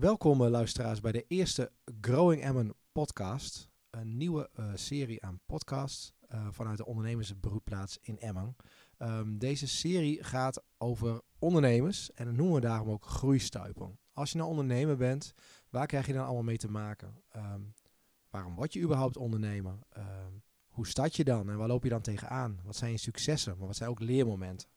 Welkom eh, luisteraars bij de eerste Growing Emmen podcast. Een nieuwe eh, serie aan podcasts eh, vanuit de ondernemersbroedplaats in Emmen. Ehm, deze serie gaat over ondernemers en dat noemen we daarom ook groeistuipen. Als je nou ondernemer bent, waar krijg je dan allemaal mee te maken? Ehm, waarom word je überhaupt ondernemer? Ehm, hoe start je dan en waar loop je dan tegenaan? Wat zijn je successen, maar wat zijn ook leermomenten?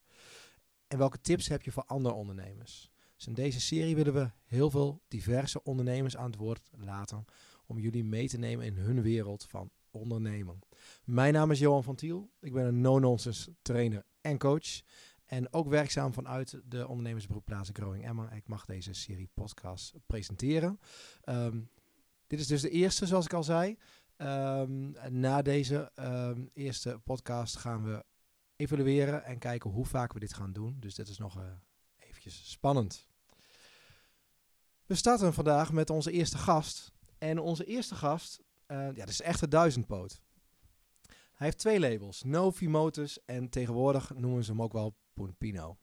En welke tips heb je voor andere ondernemers? Dus in deze serie willen we heel veel diverse ondernemers aan het woord laten om jullie mee te nemen in hun wereld van ondernemen. Mijn naam is Johan van Tiel. Ik ben een no-nonsense trainer en coach. En ook werkzaam vanuit de ondernemersberoepplaats Growing Emma. Ik mag deze serie podcast presenteren. Ehm, dit is dus de eerste, zoals ik al zei. Ehm, na deze ehm, eerste podcast gaan we evalueren en kijken hoe vaak we dit gaan doen. Dus dit is nog uh, eventjes spannend. We starten vandaag met onze eerste gast. En onze eerste gast, uh, ja, dat is echt een duizendpoot. Hij heeft twee labels, Novi Motors en tegenwoordig noemen ze hem ook wel Punpino.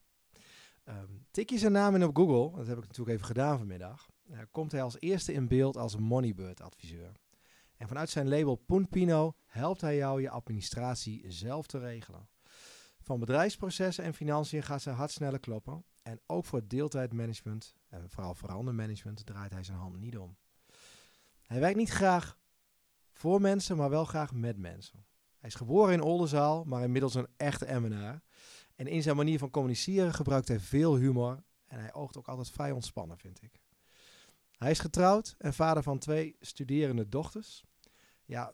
Um, tik je zijn naam in op Google, dat heb ik natuurlijk even gedaan vanmiddag, uh, komt hij als eerste in beeld als Moneybird adviseur. En vanuit zijn label Punpino helpt hij jou je administratie zelf te regelen. Van bedrijfsprocessen en financiën gaat zijn hart sneller kloppen. En ook voor deeltijdmanagement en vooral verandermanagement draait hij zijn hand niet om. Hij werkt niet graag voor mensen, maar wel graag met mensen. Hij is geboren in Oldenzaal, maar inmiddels een echte Emmenaar. En in zijn manier van communiceren gebruikt hij veel humor. En hij oogt ook altijd vrij ontspannen, vind ik. Hij is getrouwd en vader van twee studerende dochters. Ja,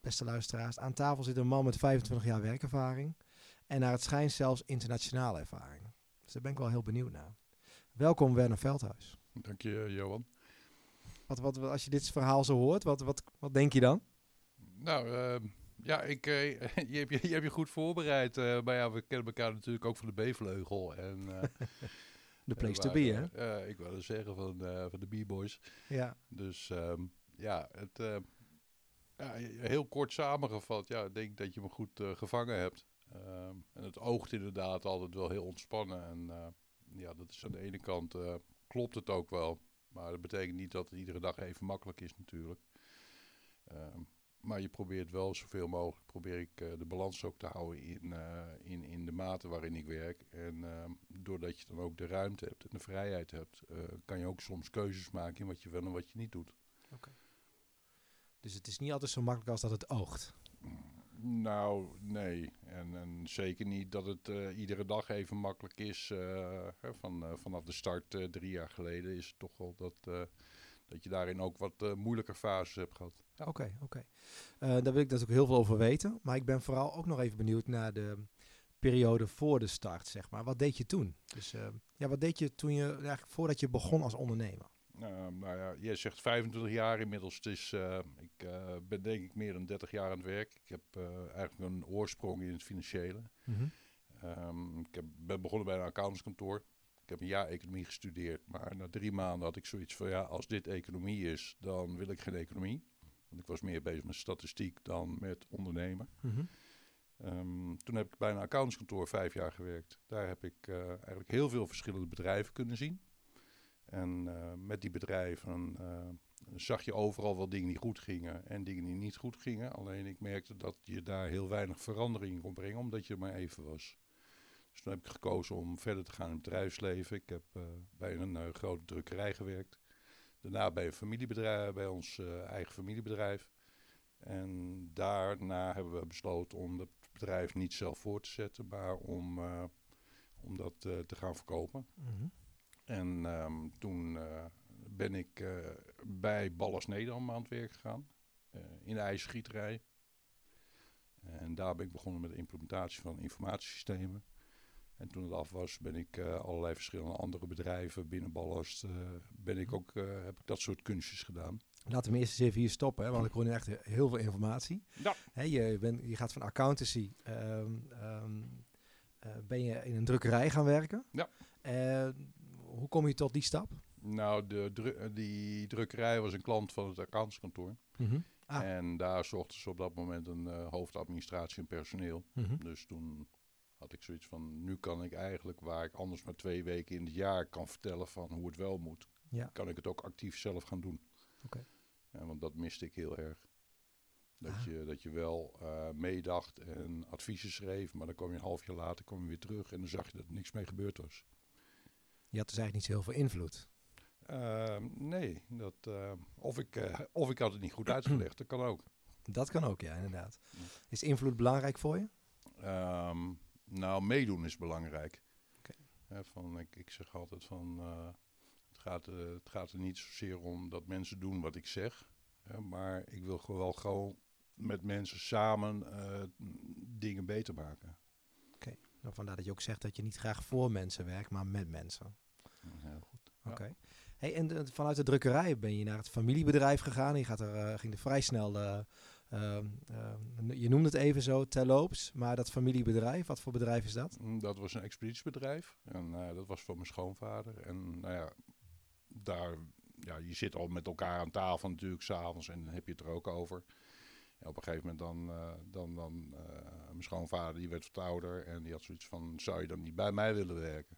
beste luisteraars, aan tafel zit een man met 25 jaar werkervaring. En naar het schijnt zelfs internationale ervaring. Dus daar ben ik wel heel benieuwd naar. Welkom Werner Veldhuis. Dank je, Johan. Wat, wat, als je dit verhaal zo hoort, wat, wat, wat denk je dan? Nou, uh, ja, ik, uh, je, hebt, je, je hebt je goed voorbereid. Uh, maar ja, we kennen elkaar natuurlijk ook van de B-vleugel. En, de place to be, hè? ik wilde zeggen van, van de B-boys. Ja. Dus um, ja, het, ja, heel kort samengevat, ja, ik denk dat je me goed gevangen hebt. Uh, en het oogt inderdaad altijd wel heel ontspannen. En uh, ja, dat is aan de ene kant uh, klopt het ook wel. Maar dat betekent niet dat het iedere dag even makkelijk is natuurlijk. Ehm, maar je probeert wel zoveel mogelijk, probeer ik de balans ook te houden in, in, in de mate waarin ik werk. En ehm, doordat je dan ook de ruimte hebt en de vrijheid hebt, kan je ook soms keuzes maken in wat je wel en wat je niet doet. Okay. Dus het is niet altijd zo makkelijk als dat het oogt. Nou, nee. En, en zeker niet dat het uh, iedere dag even makkelijk is. Uh, van, uh, vanaf de start drie jaar geleden is het toch wel dat, dat je daarin ook wat moeilijker fases hebt gehad. Oké, oké. Daar wil ik natuurlijk heel veel over weten. Maar ik ben vooral ook nog even benieuwd naar de periode voor de start, zeg maar. Wat deed je toen? Dus ja, wat deed je toen je, eigenlijk voordat je begon als ondernemer? Uh, nou ja, jij zegt 25 jaar inmiddels. Het is, uh, ik uh, ben denk ik meer dan 30 jaar aan het werk. Ik heb eigenlijk een oorsprong in het financiële. Mm -hmm. um, ik heb, ben begonnen bij een accountantskantoor. Ik heb een jaar economie gestudeerd. Maar na drie maanden had ik zoiets van... ja, als dit economie is, dan wil ik geen economie. Want ik was meer bezig met statistiek dan met ondernemen. Mm -hmm. um, toen heb ik bij een accountantskantoor vijf jaar gewerkt. Daar heb ik eigenlijk heel veel verschillende bedrijven kunnen zien. En uh, met die bedrijven uh, zag je overal wel dingen die goed gingen en dingen die niet goed gingen. Alleen ik merkte dat je daar heel weinig verandering kon brengen, omdat je maar even was. Dus toen heb ik gekozen om verder te gaan in het bedrijfsleven. Ik heb uh, bij een grote drukkerij gewerkt. Daarna bij een familiebedrijf, bij ons eigen familiebedrijf. En daarna hebben we besloten om het bedrijf niet zelf voor te zetten, maar om, om dat te gaan verkopen. Mm. En um, toen uh, ben ik uh, bij Ballas Nederland aan het werk gegaan. Uh, in de ijsgieterij. En daar ben ik begonnen met de implementatie van informatiesystemen. En toen het af was, ben ik allerlei verschillende andere bedrijven binnen Ballast. ben ik ook, heb ik dat soort kunstjes gedaan. Laten we eerst eens even hier stoppen, hè, want ik hoor nu echt heel veel informatie. Ja. Hè, je, ben, je gaat van accountancy, um, um, ben je in een drukkerij gaan werken. Ja hoe kom je tot die stap? Nou, de dru die drukkerij was een klant van het accountskantoor. Mm -hmm. ah. En daar zochten ze op dat moment een uh, hoofdadministratie en personeel. Mm -hmm. Dus toen had ik zoiets van, nu kan ik eigenlijk waar ik anders maar twee weken in het jaar kan vertellen van hoe het wel moet, Ja. kan ik het ook actief zelf gaan doen. Ja, want dat miste ik heel erg. Dat, Ah. je, dat je wel eh, meedacht en adviezen schreef, maar dan kwam je een half jaar later kwam je weer terug en dan zag je dat er niks mee gebeurd was. Je had dus eigenlijk niet zo heel veel invloed. Ehm, nee, dat, eh, of, ik, eh, of ik had het niet goed uitgelegd, dat kan ook. Dat kan ook, ja, inderdaad. Is invloed belangrijk voor je? Ehm, nou, meedoen is belangrijk. Oké. Van, ik, ik zeg altijd van, eh, het, gaat, het gaat er niet zozeer om dat mensen doen wat ik zeg. Hè, maar ik wil gewoon, gewoon met mensen samen dingen beter maken. Nou, vandaar dat je ook zegt dat je niet graag voor mensen werkt, maar met mensen. Heel goed. Ja. Oké. Hey, en de- vanuit de drukkerij ben je naar het familiebedrijf gegaan. Je gaat er, eh, ging er vrij snel, eh, ehm, ehm, je noemde het even zo, terloops. Maar dat familiebedrijf, wat voor bedrijf is dat? Mm, Dat was een expeditiebedrijf. En eh, dat was van mijn schoonvader. En nou ja, daar, ja, je zit al met elkaar aan tafel natuurlijk s'avonds en dan heb je het er ook over. Op een gegeven moment dan, eh, dan, dan eh, mijn schoonvader, die werd wat ouder en die had zoiets van, zou je dan niet bij mij willen werken?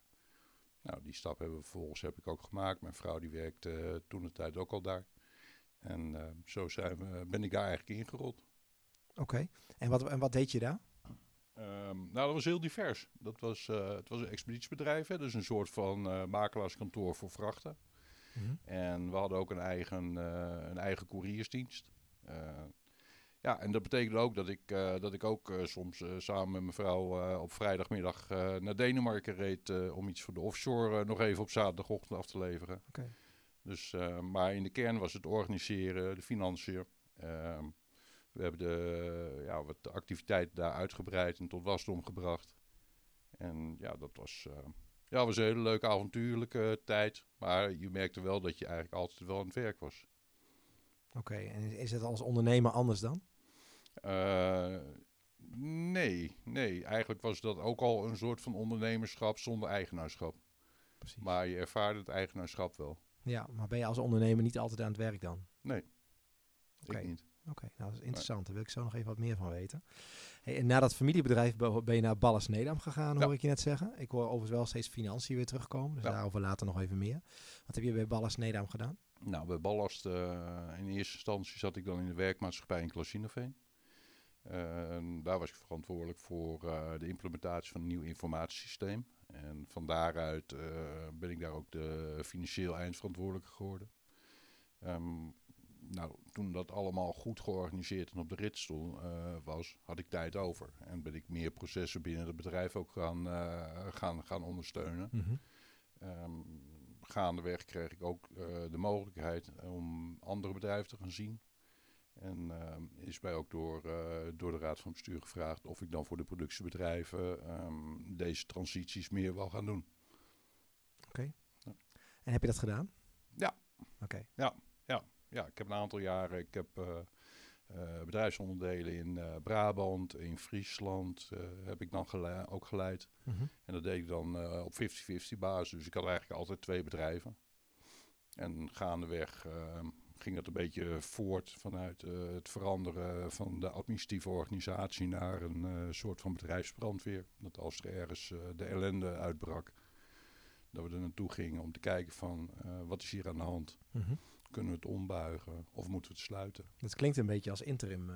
Nou, die stap hebben we vervolgens heb ik ook gemaakt. Mijn vrouw die werkte eh, toen de tijd ook al daar. En zo zijn we, ben ik daar eigenlijk ingerold. Oké. En, wat, en wat deed je daar? Ehm, nou, dat was heel divers. Dat was, het was een expeditiebedrijf, hè, dus een soort van makelaarskantoor voor vrachten. En we hadden ook een eigen, een eigen couriersdienst. Eh, ja, en dat betekende ook dat ik, eh, dat ik ook eh, soms eh, samen met mijn vrouw op vrijdagmiddag naar Denemarken reed om iets voor de offshore nog even op zaterdagochtend af te leveren. Dus, maar in de kern was het organiseren, de financiën. Ehm, we hebben de, ja, wat de activiteiten daar uitgebreid en tot wasdom gebracht. En ja, dat was, ja, was een hele leuke avontuurlijke tijd. Maar je merkte wel dat je eigenlijk altijd wel aan het werk was. Oké, en is het als ondernemer anders dan? Eh, nee, nee. Eigenlijk was dat ook al een soort van ondernemerschap zonder eigenaarschap. Precies. Maar je ervaarde het eigenaarschap wel. Ja, maar ben je als ondernemer niet altijd aan het werk dan? Nee, ik niet. Oké, nou dat is interessant. Daar wil ik zo nog even wat meer van weten. Hey, en na dat familiebedrijf be- ben je naar Ballas Nedam gegaan, hoor ik je net zeggen. Ik hoor overigens wel steeds financiën weer terugkomen, dus Ja. daarover later nog even meer. Wat heb je bij Ballas Nedam gedaan? Nou, bij Ballast, eh, in eerste instantie zat ik dan in de werkmaatschappij in Klasineveen. En daar was ik verantwoordelijk voor eh, de implementatie van een nieuw informatiesysteem. En van daaruit eh, ben ik daar ook de financieel eindverantwoordelijke geworden. Ehm, nou, toen dat allemaal goed georganiseerd en op de rit stond, eh, was, had ik tijd over. En ben ik meer processen binnen het bedrijf ook gaan, gaan, gaan ondersteunen. Ehm, gaandeweg kreeg ik ook de mogelijkheid om andere bedrijven te gaan zien. En ehm, is mij ook door, eh, door de Raad van Bestuur gevraagd of ik dan voor de productiebedrijven ehm, deze transities meer wil gaan doen. En heb je dat gedaan? Ja. Oké, Ja, ik heb een aantal jaren, ik heb eh, eh, bedrijfsonderdelen in Brabant, in Friesland heb ik dan gele- ook geleid. Mhm. En dat deed ik dan op 50-50 basis. Dus ik had eigenlijk altijd twee bedrijven. En gaandeweg eh, ging het een beetje voort vanuit eh, het veranderen van de administratieve organisatie naar een eh, soort van bedrijfsbrandweer. Dat als er ergens eh, de ellende uitbrak, dat we er naartoe gingen om te kijken van wat is hier aan de hand? Mhm. Kunnen we het ombuigen of moeten we het sluiten? Dat klinkt een beetje als interim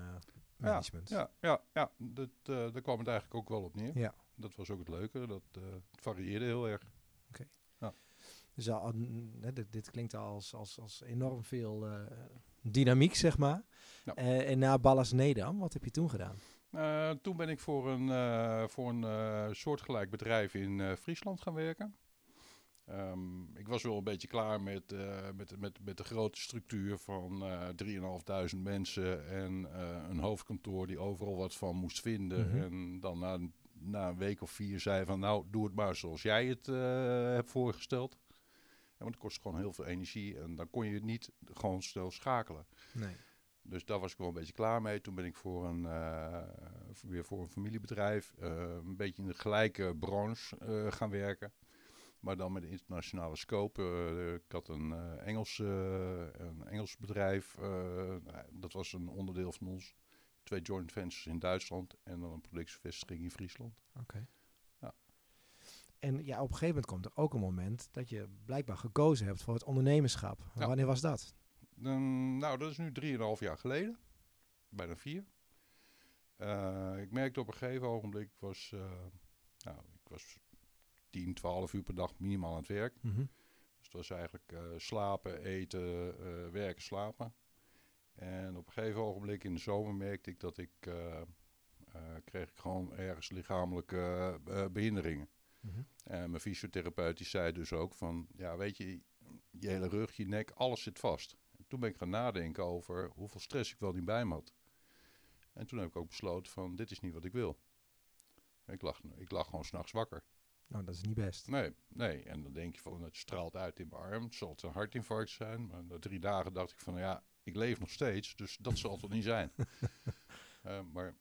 management. Ja, ja, ja dat, daar kwam het eigenlijk ook wel op neer. Ja. Dat was ook het leuke, dat het varieerde heel erg. Dus al, dit, dit klinkt als, als, als enorm veel eh, dynamiek, zeg maar. Ja. Eh, en na Ballas Nedam, wat heb je toen gedaan? Eh, toen ben ik voor een, voor een soortgelijk bedrijf in Friesland gaan werken. Ehm, ik was wel een beetje klaar met, met, met, met de grote structuur van eh 3.500 mensen en een hoofdkantoor die overal wat van moest vinden. Mhm. En dan na, een- na een week of vier zei van nou, doe het maar zoals jij het hebt voorgesteld. Want het kost gewoon heel veel energie en dan kon je niet gewoon snel schakelen. Nee. Dus daar was ik wel een beetje klaar mee. Toen ben ik voor een, eh, weer voor een familiebedrijf, eh, een beetje in de gelijke branche eh, gaan werken. Maar dan met een internationale scope. Ik had een, Engels, een Engels bedrijf. nou, dat was een onderdeel van ons. Twee joint ventures in Duitsland en dan een productievestiging in Friesland. Oké. En ja, op een gegeven moment komt er ook een moment dat je blijkbaar gekozen hebt voor het ondernemerschap. Ja. Wanneer was dat? Nou, dat is nu 3,5 jaar geleden. Bijna vier. Eh, ik merkte op een gegeven ogenblik, ik was, eh, nou, ik was 10, 12 uur per dag minimaal aan het werk. Mhm. Dus het was eigenlijk eh, slapen, eten, werken, slapen. En op een gegeven ogenblik in de zomer merkte ik dat ik, kreeg ik gewoon ergens lichamelijke eh, behinderingen. Mhm. En mijn fysiotherapeut die zei dus ook van, ja weet je, je hele rug, je nek, alles zit vast. En toen ben ik gaan nadenken over hoeveel stress ik wel niet bij me had. En toen heb ik ook besloten van, dit is niet wat ik wil. Ik lag, ik lag gewoon s'nachts wakker. Nou, dat is niet best. Nee, nee. En dan denk je van, het straalt uit in mijn arm. Het zal het een hartinfarct zijn. Maar na drie dagen dacht ik van, ja, ik leef nog steeds. Dus dat zal het niet zijn. Eh, maar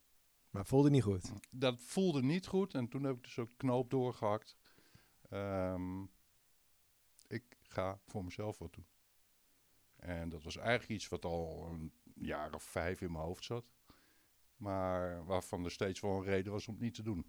Maar voelde niet goed. dat voelde niet goed. En toen heb ik dus ook knoop doorgehakt. Ehm, ik ga voor mezelf wat doen. En dat was eigenlijk iets wat al een jaar of vijf in mijn hoofd zat. Maar waarvan er steeds wel een reden was om het niet te doen.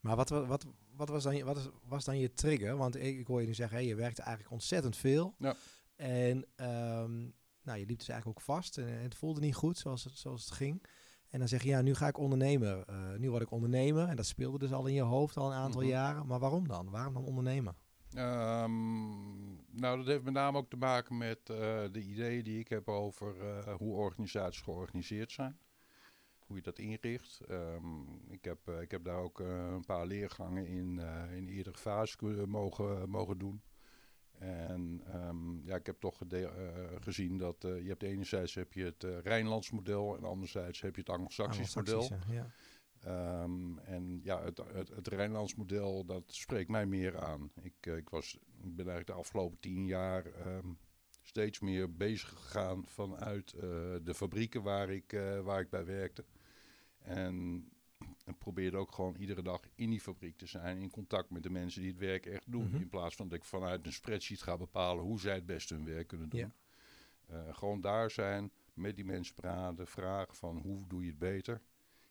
Maar wat, wa- wat, wat, was, dan je, wat was dan je trigger? Want ik, ik hoor je nu zeggen, hey, je werkte eigenlijk ontzettend veel. Ja. En ehm, nou, je liep dus eigenlijk ook vast. En het voelde niet goed zoals het, zoals het ging. En dan zeg je, ja, nu ga ik ondernemen. Eh, nu word ik ondernemer. En dat speelde dus al in je hoofd al een aantal Mhm. jaren. Maar waarom dan? Waarom dan ondernemen? Ehm, nou, dat heeft met name ook te maken met eh, de ideeën die ik heb over eh, hoe organisaties georganiseerd zijn. Hoe je dat inricht. Ehm, ik, heb, ik heb daar ook een paar leergangen in, in eerdere fases kunnen- mogen, mogen doen. En ehm, ja, ik heb toch eh, gezien dat eh, je hebt enerzijds heb je het eh Rijnlands model en anderzijds heb je het Anglo-Saxisch model. Ja. Ehm, en ja, het, het, het Rijnlands model, dat spreekt mij meer aan. Ik, ik, was, ik ben eigenlijk de afgelopen tien jaar ehm, steeds meer bezig gegaan vanuit de fabrieken waar ik, waar ik bij werkte. En probeerde ook gewoon iedere dag in die fabriek te zijn, in contact met de mensen die het werk echt doen. Mhm. In plaats van dat ik vanuit een spreadsheet ga bepalen hoe zij het beste hun werk kunnen doen. Ja. Eh, gewoon daar zijn, met die mensen praten, vragen van hoe doe je het beter.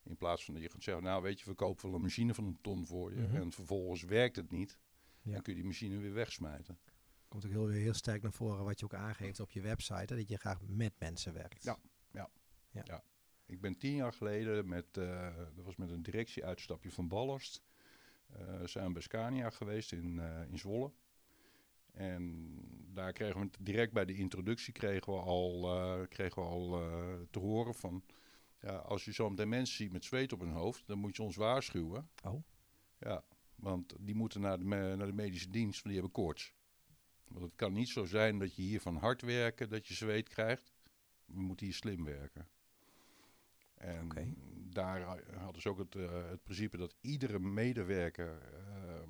In plaats van dat je gaat zeggen, nou weet je, we kopen wel een machine van een ton voor je. Mhm. En vervolgens werkt het niet. Ja. Dan kun je die machine weer wegsmijten. Komt ook heel, heel sterk naar voren wat je ook aangeeft op je website. Hè, dat je graag met mensen werkt. Ja. Ik ben tien jaar geleden met, eh, dat was met een directieuitstapje van Ballast. eh zijn we bij Scania geweest in, eh, in Zwolle. En daar kregen we direct bij de introductie kregen we al, kregen we al te horen van... Ja, als je zo meteen mensen ziet met zweet op hun hoofd, dan moet je ons waarschuwen. Oh. Ja, want die moeten naar de, naar de medische dienst, want die hebben koorts. Want het kan niet zo zijn dat je hier van hard werken, dat je zweet krijgt. We moeten hier slim werken. En daar ha- hadden ze ook het, eh, het principe dat iedere medewerker ehm,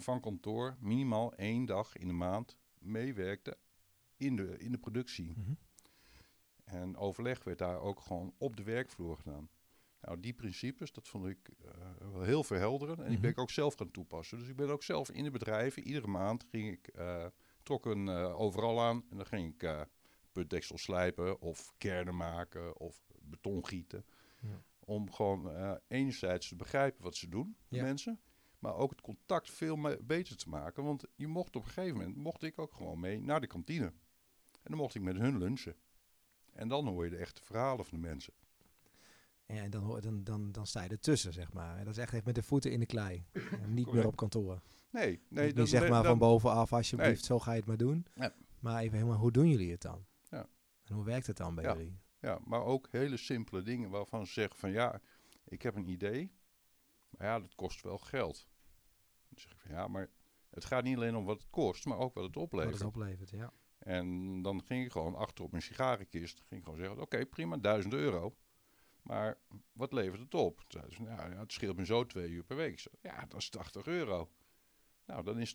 van kantoor minimaal één dag in de maand meewerkte in de, in de productie. Mhm. En overleg werd daar ook gewoon op de werkvloer gedaan. Nou, die principes, dat vond ik wel heel verhelderend. En die ben Mhm. ik ook zelf gaan toepassen. Dus ik ben ook zelf in de bedrijven, iedere maand ging ik, eh, trok een overal aan. En dan ging ik putdeksel slijpen of kernen maken of beton gieten. Ja. Om gewoon eh, enerzijds te begrijpen wat ze doen, de Ja. mensen. Maar ook het contact veel beter te maken. Want je mocht op een gegeven moment, mocht ik ook gewoon mee naar de kantine. En dan mocht ik met hun lunchen. En dan hoor je de echte verhalen van de mensen. En dan, hoor- dan, dan, dan sta je ertussen, zeg maar. En dat is echt even met de voeten in de klei. En niet meer op kantoor. Nee, nee. niet dan- zeg maar van bovenaf, alsjeblieft, Nee. zo ga je het maar doen. Ja. Maar even helemaal, hoe doen jullie het dan? Ja. En hoe werkt het dan bij Ja. jullie? Ja, maar ook hele simpele dingen waarvan ze zeggen van ja, ik heb een idee. Maar ja, dat kost wel geld. Dan zeg ik van ja, maar het gaat niet alleen om wat het kost, maar ook wat het Wat oplevert. het oplevert, ja. En dan ging ik gewoon achter op mijn sigarenkist. Ging ik gewoon zeggen, oké, prima, 1000 euro. Maar wat levert het op? Ze, nou, ja, het scheelt me zo twee uur per week. Zei, ja, dat is 80 euro. Nou, dan is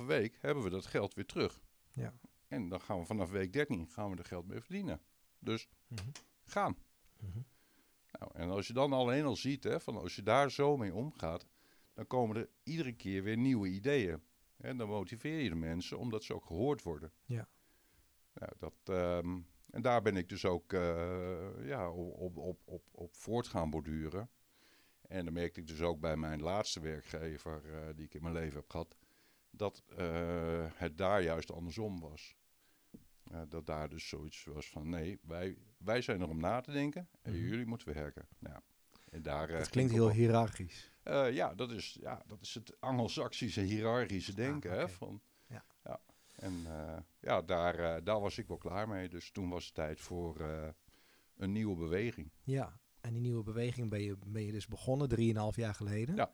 12,5 week, hebben we dat geld weer terug. Ja. En dan gaan we vanaf week 13 gaan we er geld mee verdienen. Dus Mhm. gaan. Mhm. Nou, en als je dan alleen al ziet, hè, van als je daar zo mee omgaat, dan komen er iedere keer weer nieuwe ideeën. En dan motiveer je de mensen omdat ze ook gehoord worden. Ja. Nou, dat, ehm, en daar ben ik dus ook eh, ja, op, op, op, op, op voort gaan borduren. En dan merkte ik dus ook bij mijn laatste werkgever die ik in mijn leven heb gehad, dat het daar juist andersom was. Dat daar dus zoiets was van nee, wij, wij zijn er om na te denken en mhm. jullie moeten werken. Nou, en daar, dat klinkt heel hiërarchisch. ja, dat is, ja, dat is het Anglo-Saxische hiërarchische denken. hè, van, ja. ja. En ja, daar, daar was ik wel klaar mee. Dus toen was het tijd voor een nieuwe beweging. Ja, en die nieuwe beweging ben je, ben je dus begonnen, drieënhalf jaar geleden. Ja.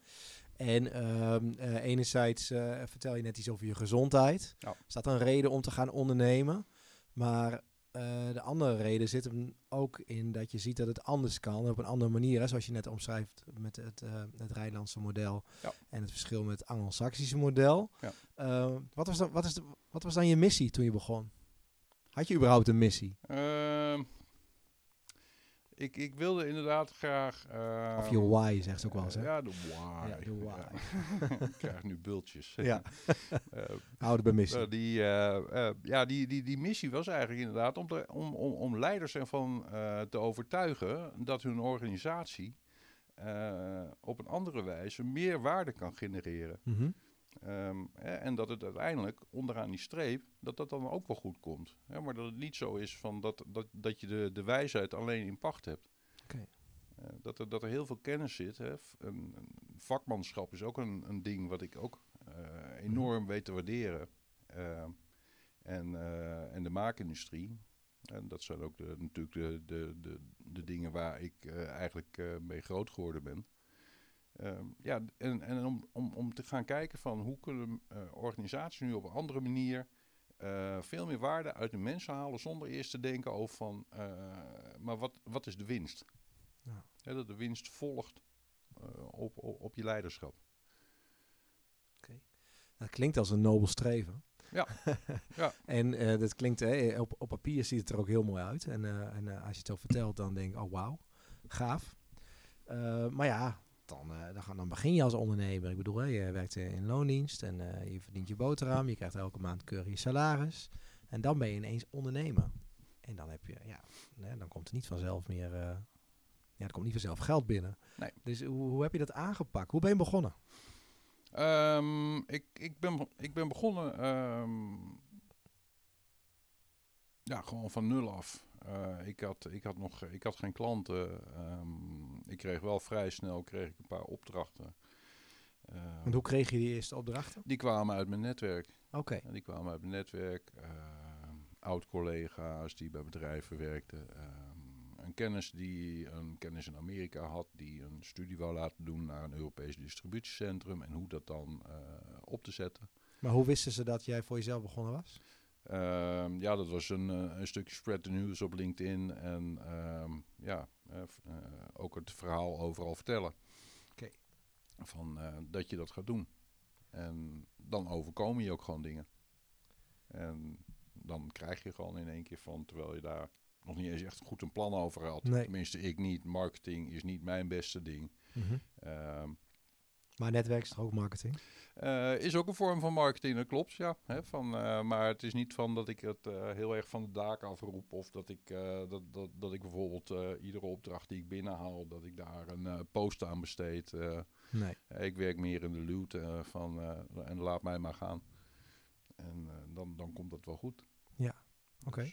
En um, enerzijds vertel je net iets over je gezondheid. Ja. Is een reden om te gaan ondernemen? Maar uh, de andere reden zit hem ook in dat je ziet dat het anders kan op een andere manier. Hè, zoals je net omschrijft met het, uh, het Rijnlandse model en het verschil met het Anglo-Saxische model. Ja. Uh, wat, was dan, wat, is de, wat was dan je missie toen je begon? Had je überhaupt een missie? Ehm, ik, ik wilde inderdaad graag... Uh, of je why, zegt ze ook wel eens, hè? Ja, de why. Ja, de why. ik krijg nu bultjes. Ja. uh, Houden bij missie. Uh, die, ja, die, die, die missie was eigenlijk inderdaad om, de, om, om, om leiders ervan te overtuigen dat hun organisatie op een andere wijze meer waarde kan genereren. Mm -hmm. Um, hè, en dat het uiteindelijk onderaan die streep, dat dat dan ook wel goed komt. Hè, maar dat het niet zo is van dat, dat, dat je de, de wijsheid alleen in pacht hebt. Okay. Uh, dat, er, dat er heel veel kennis zit. Hè. Een, een vakmanschap is ook een, een ding wat ik ook uh, enorm weet te waarderen. Uh, en, uh, en de maakindustrie. En dat zijn ook de, natuurlijk de, de, de, de dingen waar ik eigenlijk mee groot geworden ben. Ehm, ja, en, en om, om, om te gaan kijken van hoe kunnen uh, organisaties nu op een andere manier uh, veel meer waarde uit de mensen halen zonder eerst te denken over van, uh, maar wat, wat is de winst? Ja. dat de winst volgt op, op, op, je leiderschap. Oké, Dat klinkt als een nobel streven. Ja. ja. en dat klinkt, op, op papier ziet het er ook heel mooi uit. En, en als je het zo vertelt, dan denk ik, oh wauw, gaaf. maar ja, dan, uh, dan, dan, begin je als ondernemer. Ik bedoel, hè, je werkt in loondienst en uh, je verdient je boterham. Je krijgt elke maand keurig je salaris. En dan ben je ineens ondernemer. En dan heb je, ja, dan komt er niet vanzelf meer, uh, ja, er komt niet vanzelf geld binnen. Nee. Dus hoe, hoe heb je dat aangepakt? Hoe ben je begonnen? Um, ik, ik, ben, ik ben begonnen, um, ja, gewoon van nul af. Uh, ik, had, ik, had nog, ik had geen klanten. Um, ik kreeg wel vrij snel kreeg ik een paar opdrachten. Uh, en hoe kreeg je die eerste opdrachten? Die kwamen uit mijn netwerk. Oké. Die kwamen uit mijn netwerk. Uh, Oud-collega's die bij bedrijven werkten. een kennis die een kennis in Amerika had, die een studie wou laten doen naar een Europees distributiecentrum en hoe dat dan op te zetten. Maar hoe wisten ze dat jij voor jezelf begonnen was? Um, ja, dat was een, uh, een stukje spread the news op LinkedIn. En um, ja, uh, uh, ook het verhaal overal vertellen. Okay. Van dat je dat gaat doen. En dan overkomen je ook gewoon dingen. En dan krijg je gewoon in één keer van, terwijl je daar nog niet eens echt goed een plan over had. Nee. Tenminste, ik niet. Marketing is niet mijn beste ding. Mm -hmm. um, maar netwerk is toch ook marketing? Uh, is ook een vorm van marketing, dat klopt, ja. Hè, van, uh, maar het is niet van dat ik het uh, heel erg van de daken afroep. Of dat ik, dat, dat, dat ik bijvoorbeeld iedere opdracht die ik binnenhaal, dat ik daar een post aan besteed. nee. ik werk meer in de luwte van en laat mij maar gaan. En dan, dan komt dat wel goed. Ja, oké. Dus,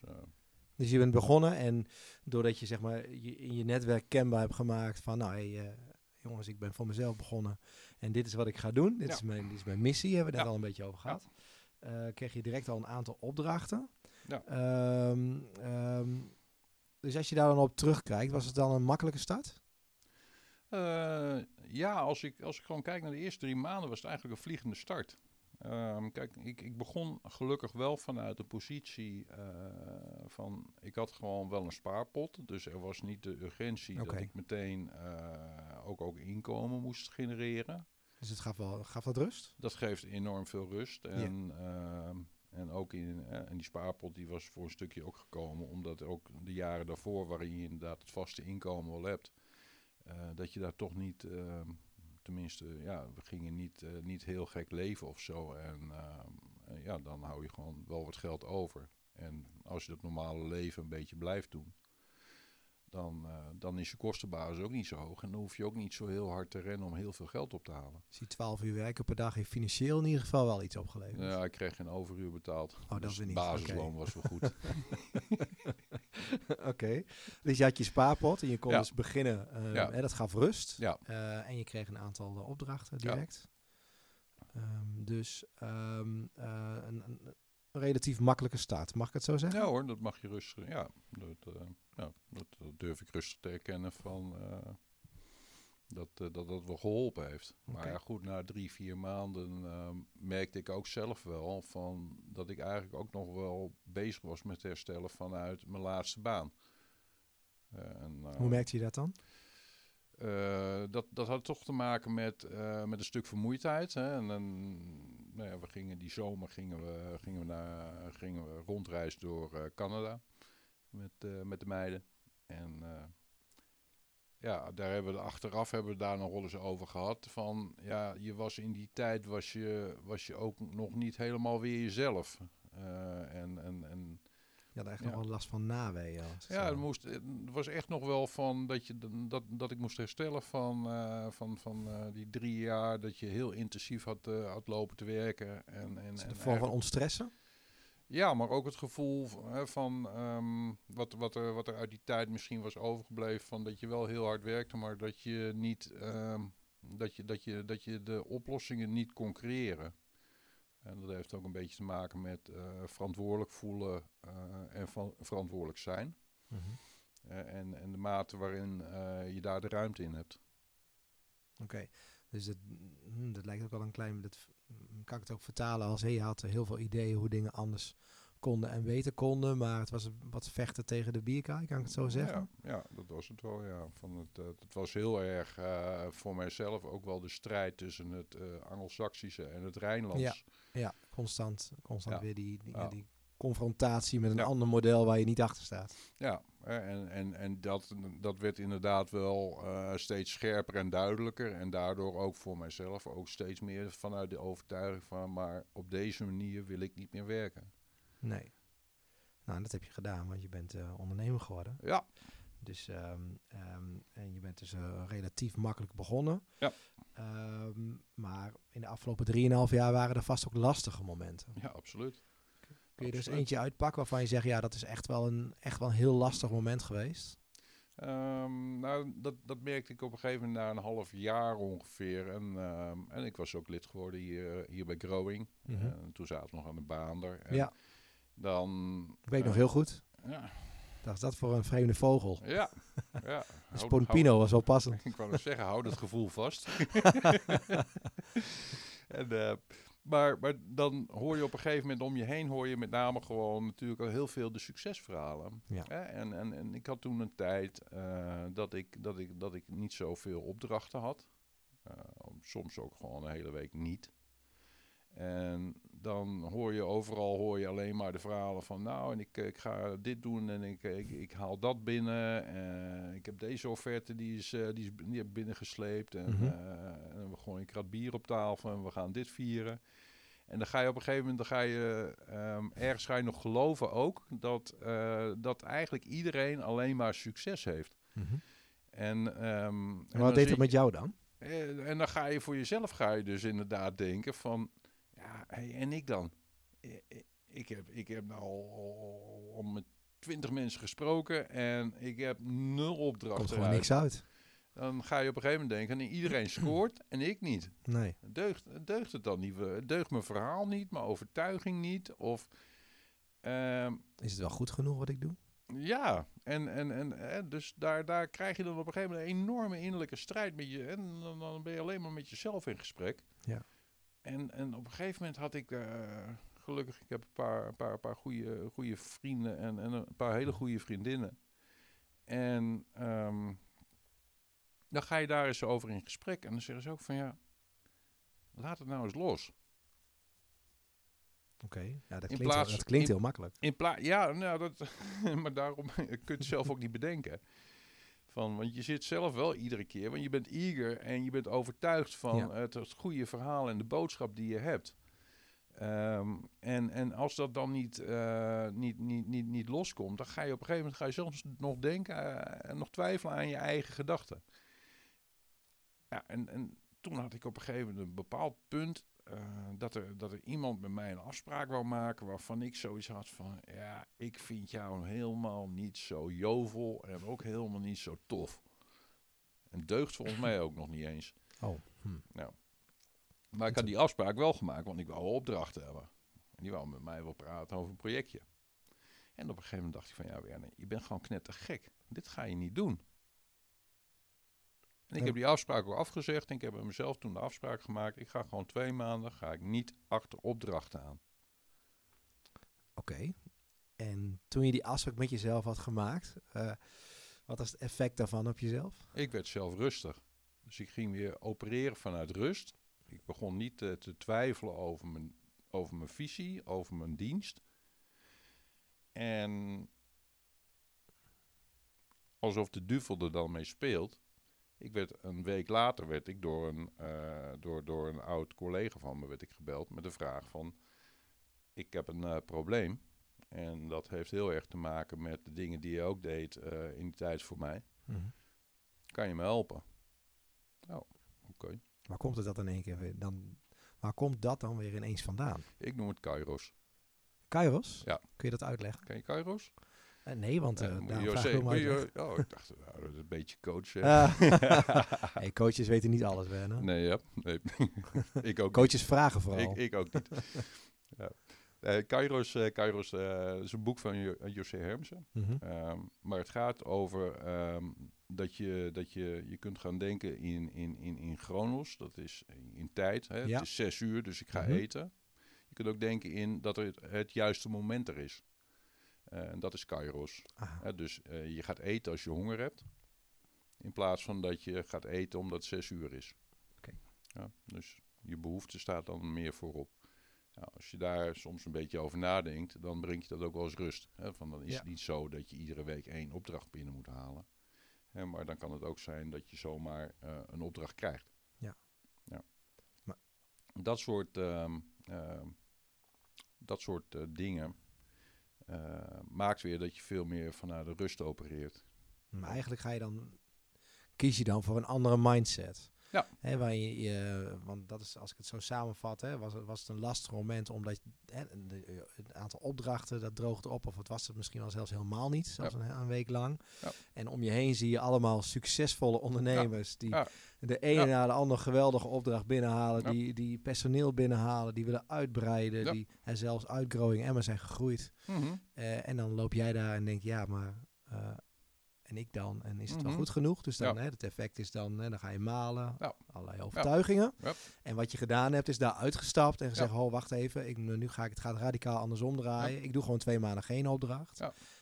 dus, je bent begonnen en doordat je zeg maar je, in je netwerk kenbaar hebt gemaakt van nou hey, jongens, ik ben voor mezelf begonnen en dit is wat ik ga doen. Dit, is, mijn, dit is mijn missie, hebben we daar al een beetje over gehad. Uh, kreeg je direct al een aantal opdrachten. Ja. Um, um, dus als je daar dan op terugkijkt, was het dan een makkelijke start? Uh, ja, als ik, als ik gewoon kijk naar de eerste drie maanden, was het eigenlijk een vliegende start. Um, kijk, ik, ik begon gelukkig wel vanuit de positie uh, van... Ik had gewoon wel een spaarpot, dus er was niet de urgentie okay. dat ik meteen uh, ook, ook inkomen moest genereren. Dus het gaf, wel, gaf dat rust? Dat geeft enorm veel rust. En, uh, en ook in, en die spaarpot die was voor een stukje ook gekomen, omdat ook de jaren daarvoor, waarin je inderdaad het vaste inkomen wel hebt, dat je daar toch niet ehm, tenminste, ja, we gingen niet, uh, niet heel gek leven of zo. En uh, ja, dan hou je gewoon wel wat geld over. En als je dat normale leven een beetje blijft doen, dan, uh, dan is je kostenbasis ook niet zo hoog. En dan hoef je ook niet zo heel hard te rennen om heel veel geld op te halen. Dus die 12 uur werken per dag heeft financieel in ieder geval wel iets opgeleverd. Ja, ik kreeg geen overuur betaald. Oh, dat dus is niet. basisloon was wel goed. Oké. Dus je had je spaarpot en je kon dus beginnen. Uh, ja. hè, dat gaf rust. Ja. Uh, en je kreeg een aantal opdrachten direct. Um, dus um, een, een, relatief makkelijke start. Mag ik het zo zeggen? Ja hoor, dat mag je rustig. Ja, dat, ja, dat, dat, durf ik rustig te erkennen van dat, uh, dat dat wel geholpen heeft. Okay. Maar ja, goed, na drie, vier maanden merkte ik ook zelf wel van dat ik eigenlijk ook nog wel bezig was met herstellen vanuit mijn laatste baan. En, Hoe merkte je dat dan? Dat, dat had toch te maken met, met een stuk vermoeidheid. Hè? En dan, nou ja, we gingen die zomer gingen we, gingen we, naar, gingen we rondreizen door Canada met, met de meiden. En ja, daar hebben we achteraf hebben we daar nog wel eens over gehad. Van ja, je was in die tijd was je, was je ook nog niet helemaal weer jezelf. en, en, en je had echt nog wel last van naweeën. Ja, het, moest, het was echt nog wel van dat, je, dat, dat ik moest herstellen van, uh, van, van uh, die drie jaar dat je heel intensief had, had lopen te werken. En, en, en de vorm van ontstressen? Ja, maar ook het gevoel van um, wat, wat, er, wat er uit die tijd misschien was overgebleven. Van dat je wel heel hard werkte, maar dat je niet um, dat je, dat je, dat je de oplossingen niet kon creëren. En dat heeft ook een beetje te maken met uh, verantwoordelijk voelen uh, en van, verantwoordelijk zijn. Mm -hmm. uh, en, en de mate waarin je daar de ruimte in hebt. Oké, okay. dus dat, hm, dat lijkt ook wel een klein... Dat kan ik het ook vertalen als... Hey, je had heel veel ideeën hoe dingen anders konden en weten konden, maar het was wat vechten tegen de bierkaai, kan ik het zo zeggen? Ja, ja dat was het wel, ja. Van het, uh, het was heel erg uh, voor mijzelf ook wel de strijd tussen het uh, Angelsaksische en het Rijnlands. Ja, ja constant, constant ja. weer die, die, ja. die, confrontatie met een ander model waar je niet achter staat. Ja, en, en, en dat, dat werd inderdaad wel steeds scherper en duidelijker en daardoor ook voor mijzelf ook steeds meer vanuit de overtuiging van, maar op deze manier wil ik niet meer werken. Nee. Nou, dat heb je gedaan, want je bent uh, ondernemer geworden. Ja. Dus, um, um, en je bent dus uh, relatief makkelijk begonnen. Ja. Um, maar in de afgelopen 3,5 jaar waren er vast ook lastige momenten. Ja, absoluut. Kun je er dus eentje uitpakken waarvan je zegt, ja, dat is echt wel een, echt wel een heel lastig moment geweest? Um, nou, dat, dat merkte ik op een gegeven moment na een half jaar ongeveer. En, um, en ik was ook lid geworden hier, hier bij Growing. Mm -hmm. en toen zaten we nog aan de baan er. En ja. Dan... Ik weet uh, nog heel goed. Ja. Dat is dat voor een vreemde vogel. Ja. ja. Spompino was wel passend. ik wou nog zeggen, hou dat gevoel vast. en, uh, maar, maar dan hoor je op een gegeven moment om je heen, hoor je met name gewoon natuurlijk al heel veel de succesverhalen. Ja. En, en, en ik had toen een tijd uh, dat, ik, dat, ik, dat ik niet zoveel opdrachten had. Uh, soms ook gewoon een hele week niet. En dan hoor je overal hoor je alleen maar de verhalen van nou en ik, ik ga dit doen en ik, ik, ik haal dat binnen. En ik heb deze offerte die is, uh, die is die heb binnengesleept en, mm -hmm. uh, en we gooien een krat bier op tafel en we gaan dit vieren. En dan ga je op een gegeven moment, dan ga je um, ergens ga je nog geloven ook dat, uh, dat eigenlijk iedereen alleen maar succes heeft. Mm -hmm. En, um, en wat deed het met jou dan? En dan ga je voor jezelf ga je dus inderdaad denken van hey, en ik dan? Ik heb, ik heb nou al, met twintig mensen gesproken en ik heb nul opdrachten. Komt gewoon niks uit. Dan ga je op een gegeven moment denken, iedereen scoort en ik niet. Nee. Deugt, deugt het dan niet? Deugt mijn verhaal niet, mijn overtuiging niet? Of, um, Is het wel goed genoeg wat ik doe? Ja, en, en, en, en dus daar, daar krijg je dan op een gegeven moment een enorme innerlijke strijd met je. En dan, dan ben je alleen maar met jezelf in gesprek. Ja. En, en op een gegeven moment had ik, uh, gelukkig, ik heb een paar, een paar, paar goede, goede vrienden en, en een paar hele goede vriendinnen. En um, dan ga je daar eens over in gesprek en dan zeggen ze ook van ja, laat het nou eens los. Oké, okay. ja, dat klinkt, plaats, heel, dat klinkt in, heel makkelijk. In plaats, ja, nou, dat, maar daarom kun je het zelf ook niet bedenken. Van, want je zit zelf wel iedere keer, want je bent eager en je bent overtuigd van ja. het, het, goede verhaal en de boodschap die je hebt. Ehm, en, en als dat dan niet, eh, niet, niet, niet, niet loskomt, dan ga je op een gegeven moment ga je zelfs nog denken en nog twijfelen aan je eigen gedachten. Ja, en, en toen had ik op een gegeven moment een bepaald punt eh, dat, er, dat er iemand met mij een afspraak wou maken waarvan ik zoiets had van, ja, ik vind jou helemaal niet zo jovel en ook helemaal niet zo tof. En deugt volgens mij ook nog niet eens. Oh. Hm. Nou. Maar ik had die afspraak wel gemaakt, want ik wou opdrachten hebben. En die wou met mij wel praten over een projectje. En op een gegeven moment dacht ik van, ja Werner, je bent gewoon knettergek. Dit ga je niet doen. En ik heb die afspraak ook afgezegd en ik heb met mezelf toen de afspraak gemaakt. Ik ga gewoon twee maanden, ga ik niet achter opdrachten aan. Oké. En toen je die afspraak met jezelf had gemaakt, uh, wat was het effect daarvan op jezelf? Ik werd zelf rustig. Dus ik ging weer opereren vanuit rust. Ik begon niet uh, te twijfelen over mijn, over mijn visie, over mijn dienst. En alsof de duivel er dan mee speelt. Ik werd een week later werd ik door een, uh, door, door een oud collega van me werd ik gebeld met de vraag van ik heb een uh, probleem. En dat heeft heel erg te maken met de dingen die je ook deed uh, in die tijd voor mij. Mhm. Kan je me helpen? Nou, oké. Waar komt het dat in één keer weer? Dan, waar komt dat dan weer ineens vandaan? Ik noem het Kairos. Kairos? Ja. Kun je dat uitleggen? Ken je Kairos? Uh, nee, want uh, uh, vraag je, oh, ik dacht, nou, dat is een beetje coach. hey, coaches weten niet alles, Werner. Nee, ja. Nee. ik ook Coaches vragen vooral. Ik, ik ook niet. ja. Kairos, Kairos is een boek van José Hermsen. Mm -hmm. um, maar het gaat over um, dat, je, dat je, je kunt gaan denken in, in, in, in chronos. Dat is in tijd. Hè? Ja. Het is zes uur, dus ik ga Mhm. eten. Je kunt ook denken in dat er het, het juiste moment er is. Uh, en dat is Kairos. Ah, dus uh, je gaat eten als je honger hebt. In plaats van dat je gaat eten omdat het zes uur is. Oké. Dus je behoefte staat dan meer voorop. Nou, als je daar soms een beetje over nadenkt, dan breng je dat ook wel eens rust. Hè? Van dan is Ja. het niet zo dat je iedere week één opdracht binnen moet halen. Hè, maar dan kan het ook zijn dat je zomaar uh, een opdracht krijgt. Ja. ja. Maar- Dat soort, ehm, ehm, dat soort eh, dingen maakt weer dat je veel meer vanuit de rust opereert. maar eigenlijk ga je dan, kies je dan voor een andere mindset. Ja. Hè, waar je, je, want dat is, als ik het zo samenvat, hè, was, het- was het een lastig moment omdat hè, de- het aantal opdrachten, dat droogde op. Of het was het misschien wel zelfs helemaal niet, zelfs een, een week lang. Ja. En om je heen zie je allemaal succesvolle ondernemers die de ene na de andere geweldige opdracht binnenhalen, die, die personeel binnenhalen, die willen uitbreiden, die en zelfs uit Growing Emma zijn gegroeid. Mhm. Eh, en dan loop jij daar en denk ja, maar eh, en ik dan? En is het wel Mhm. goed genoeg? Dus dan, Ja. hè, het effect is dan, hè, dan ga je malen, Ja. allerlei overtuigingen. Ja. En wat je gedaan hebt, is daar uitgestapt en gezegd, oh wacht even, ik, nu ga ik het gaat radicaal andersom draaien. Ik doe gewoon twee maanden geen opdracht.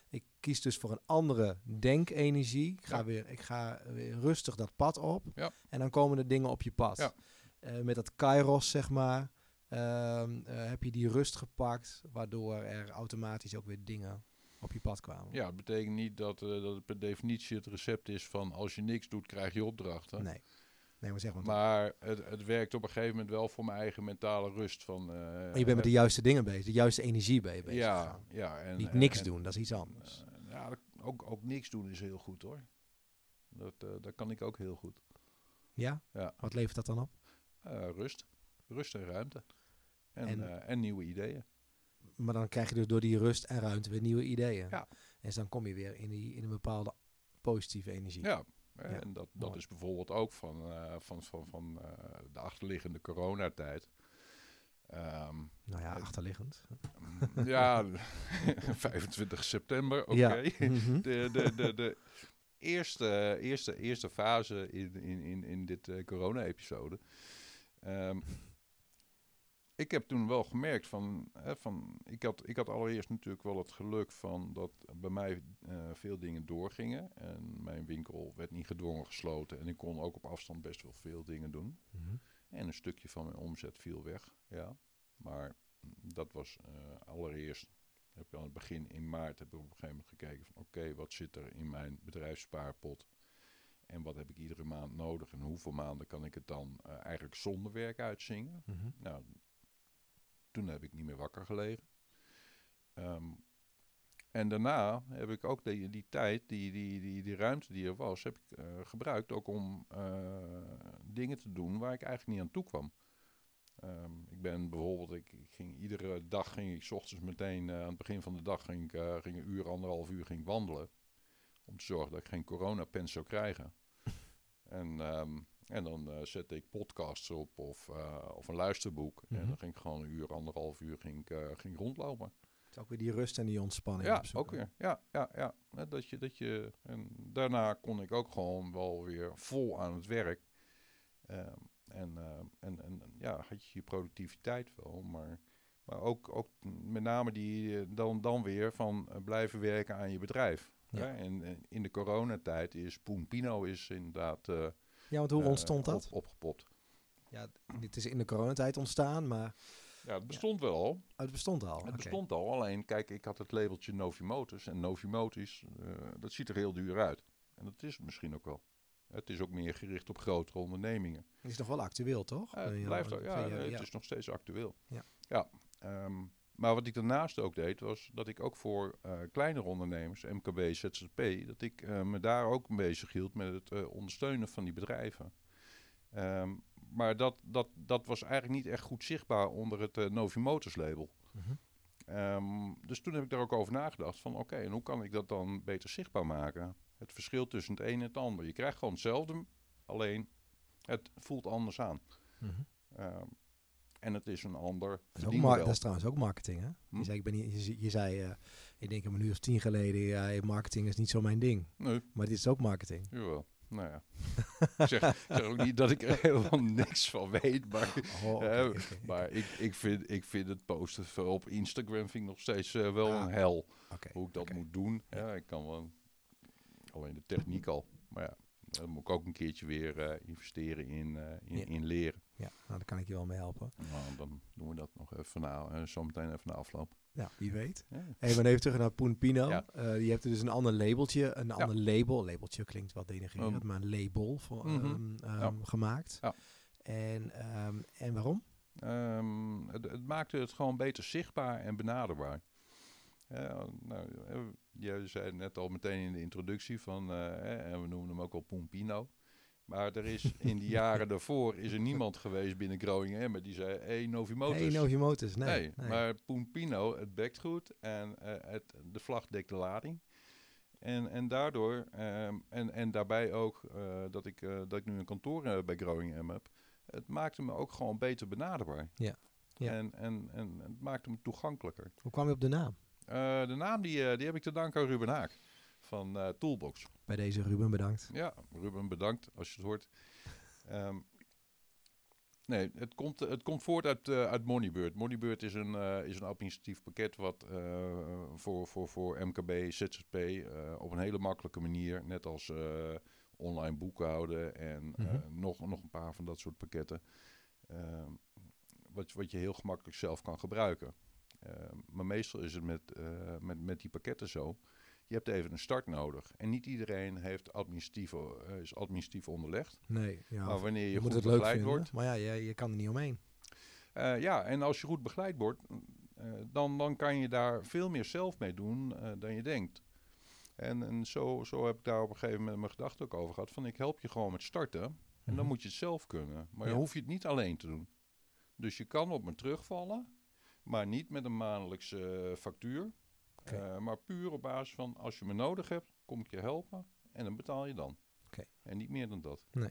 Ik kies dus voor een andere denkenergie. Ik ga, weer, ik ga weer rustig dat pad op. En dan komen de dingen op je pad. Eh, met dat kairos, zeg maar, ehm, eh, heb je die rust gepakt, waardoor er automatisch ook weer dingen op je pad kwamen. Ja, het betekent niet dat, uh, dat het per definitie het recept is van als je niks doet, krijg je opdrachten. Nee. Nee, maar zeg maar. Maar het, het werkt op een gegeven moment wel voor mijn eigen mentale rust. Van, uh, maar je bent met de juiste dingen bezig, de juiste energie ben je bezig. Ja, ja. En, Niet niks en, doen, dat is iets anders. Uh, ja, ook, ook niks doen is heel goed hoor. Dat, uh, dat kan ik ook heel goed. Ja? ja. Wat levert dat dan op? Rust. Rust en ruimte. En, En- en, en nieuwe ideeën. Maar dan krijg je dus door die rust en ruimte weer nieuwe ideeën. Ja. En dan kom je weer in, die, in een bepaalde positieve energie. Ja, Ja, en dat, dat mooi. is bijvoorbeeld ook van, uh, van, van, van uh, de achterliggende coronatijd. Um, Nou ja, achterliggend. ja, 25 september, oké. Ja. Mhm. De, de, de, de eerste, eerste, eerste fase in, in, in, in dit uh, corona-episode. Um, ik heb toen wel gemerkt van, hè, van ik, had, ik had allereerst natuurlijk wel het geluk van dat bij mij uh, veel dingen doorgingen. En mijn winkel werd niet gedwongen gesloten. En ik kon ook op afstand best wel veel dingen doen. Mhm. En een stukje van mijn omzet viel weg, ja. Maar dat was uh, allereerst, heb ik aan het begin in maart, heb ik op een gegeven moment gekeken van oké, okay, wat zit er in mijn bedrijfsspaarpot? En wat heb ik iedere maand nodig? En hoeveel maanden kan ik het dan uh, eigenlijk zonder werk uitzingen? Mhm. Nou, toen heb ik niet meer wakker gelegen. Ehm, en daarna heb ik ook die, die tijd, die, die, die, die ruimte die er was, heb ik gebruikt ook om dingen te doen waar ik eigenlijk niet aan toe kwam. Ehm, ik ben bijvoorbeeld, ik, ging iedere dag ging ik s ochtends meteen aan het begin van de dag ging ik, ging een uur, anderhalf uur ging wandelen. Om te zorgen dat ik geen coronapens zou krijgen. en, ehm, en dan uh, zette ik podcasts op of, uh, of een luisterboek. En Mhm. dan ging ik gewoon een uur, anderhalf uur ging, ik, eh, ging rondlopen. Het is ook weer die rust en die ontspanning. Ja, opzoeken. ook weer. Ja, ja, ja. Hè, Dat je, dat je, en daarna kon ik ook gewoon wel weer vol aan het werk. Ehm, en, ehm, en, en ja, had je je productiviteit wel, maar, maar ook, ook met name die eh, dan, dan weer van eh, blijven werken aan je bedrijf. Ja. Hè? En, en in de coronatijd is Pino is inderdaad eh, Ja, want hoe eh, ontstond dat? op- opgepopt. Ja, dit is in de coronatijd ontstaan, maar Ja, het bestond wel al. oh, het bestond al. Het bestond al, alleen kijk, ik had het labeltje Novimotus. En Novimotus, eh dat ziet er heel duur uit. En dat is het misschien ook wel. Het is ook meer gericht op grotere ondernemingen. Het is nog wel actueel, toch? Ja, het blijft ook, ja, je- het is nog steeds actueel. Ja. ja ehm, maar wat ik daarnaast ook deed, was dat ik ook voor eh kleinere ondernemers, MKB, ZZP, dat ik eh, me daar ook bezig hield met het eh, ondersteunen van die bedrijven. Ehm, maar dat, dat, dat was eigenlijk niet echt goed zichtbaar onder het eh Novimotors label. Mhm. Ehm, dus toen heb ik daar ook over nagedacht van oké, en hoe kan ik dat dan beter zichtbaar maken? Het verschil tussen het een en het ander. Je krijgt gewoon hetzelfde, alleen het voelt anders aan. Mhm. En het is een ander Dat, is dat is trouwens ook marketing, hè? Hm? Je zei, ik ben niet, je, ze- je zei eh, ik denk een minuut of tien geleden, ja, marketing is niet zo mijn ding. Nee, Maar dit is ook marketing. jawel. Nou ja. ik, zeg, ik zeg ook niet dat ik er helemaal niks van weet, maar, Oh, eh, maar ik, ik, vind, ik vind het posten op Instagram vind ik nog steeds eh, wel Ah, een hel. Hoe ik dat moet doen. Ja, ik kan wel alleen de techniek al. Maar ja, daar moet ik ook een keertje weer investeren in, in, Ja. in leren. Ja, nou, daar kan ik je wel mee helpen. Nou, dan doen we dat nog even na, eh, zometeen even na afloop. Ja, wie weet. Ja. Maar even terug naar Poen Pino. Ja. Eh, je hebt dus een ander labeltje, een Ja. ander label. Labeltje klinkt wat denigrerend, Um, maar een label voor, Mhm. ehm, ehm, gemaakt. Ja. En, ehm, en waarom? Het, het maakte het gewoon beter zichtbaar en benaderbaar. Ja, nou, eh, jij zei net al meteen in de introductie van, en we noemen hem ook wel Pompino. Maar er is in de jaren daarvoor is er niemand geweest binnen Groningen Emmen die zei, hey, Novimotus. Hey, Novimotus. Nee, Nee, nee. maar Pompino, het bekt goed en eh, het, de vlag dekt de lading. En, en daardoor, ehm, en, en daarbij ook eh, dat, ik, eh, dat ik nu een kantoor bij Groningen heb, het maakte me ook gewoon beter benaderbaar. Ja, ja. En, en, en het maakte me toegankelijker. Hoe kwam je op de naam? De naam die, die heb ik te danken aan Ruben Haak van eh, Toolbox. Bij deze Ruben bedankt. Ja, Ruben, bedankt als je het hoort. Ehm, nee, het komt, het komt voort uit, eh, uit Moneybird. Moneybird is een, eh, is een administratief pakket wat voor, voor, voor MKB, ZZP op een hele makkelijke manier, net als online boekhouden en Mhm. nog, nog een paar van dat soort pakketten, ehm, wat, wat je heel gemakkelijk zelf kan gebruiken. Ehm, maar meestal is het met, met, met die pakketten zo. Je hebt even een start nodig. En niet iedereen heeft administratief, eh, is administratief onderlegd. Nee, ja, maar wanneer je, je moet goed leuk begeleid vinden. wordt. Maar ja, je, je kan er niet omheen. eh, ja, en als je goed begeleid wordt, eh, dan, dan kan je daar veel meer zelf mee doen dan je denkt. En, en zo, zo heb ik daar op een gegeven moment mijn gedachten ook over gehad. Van ik help je gewoon met starten. En dan Mhm. moet je het zelf kunnen. Maar Ja. dan hoef je het niet alleen te doen. Dus je kan op me terugvallen. Maar niet met een maandelijkse factuur. Eh, maar puur op basis van als je me nodig hebt, kom ik je helpen. En dan betaal je dan. En niet meer dan dat. Nee.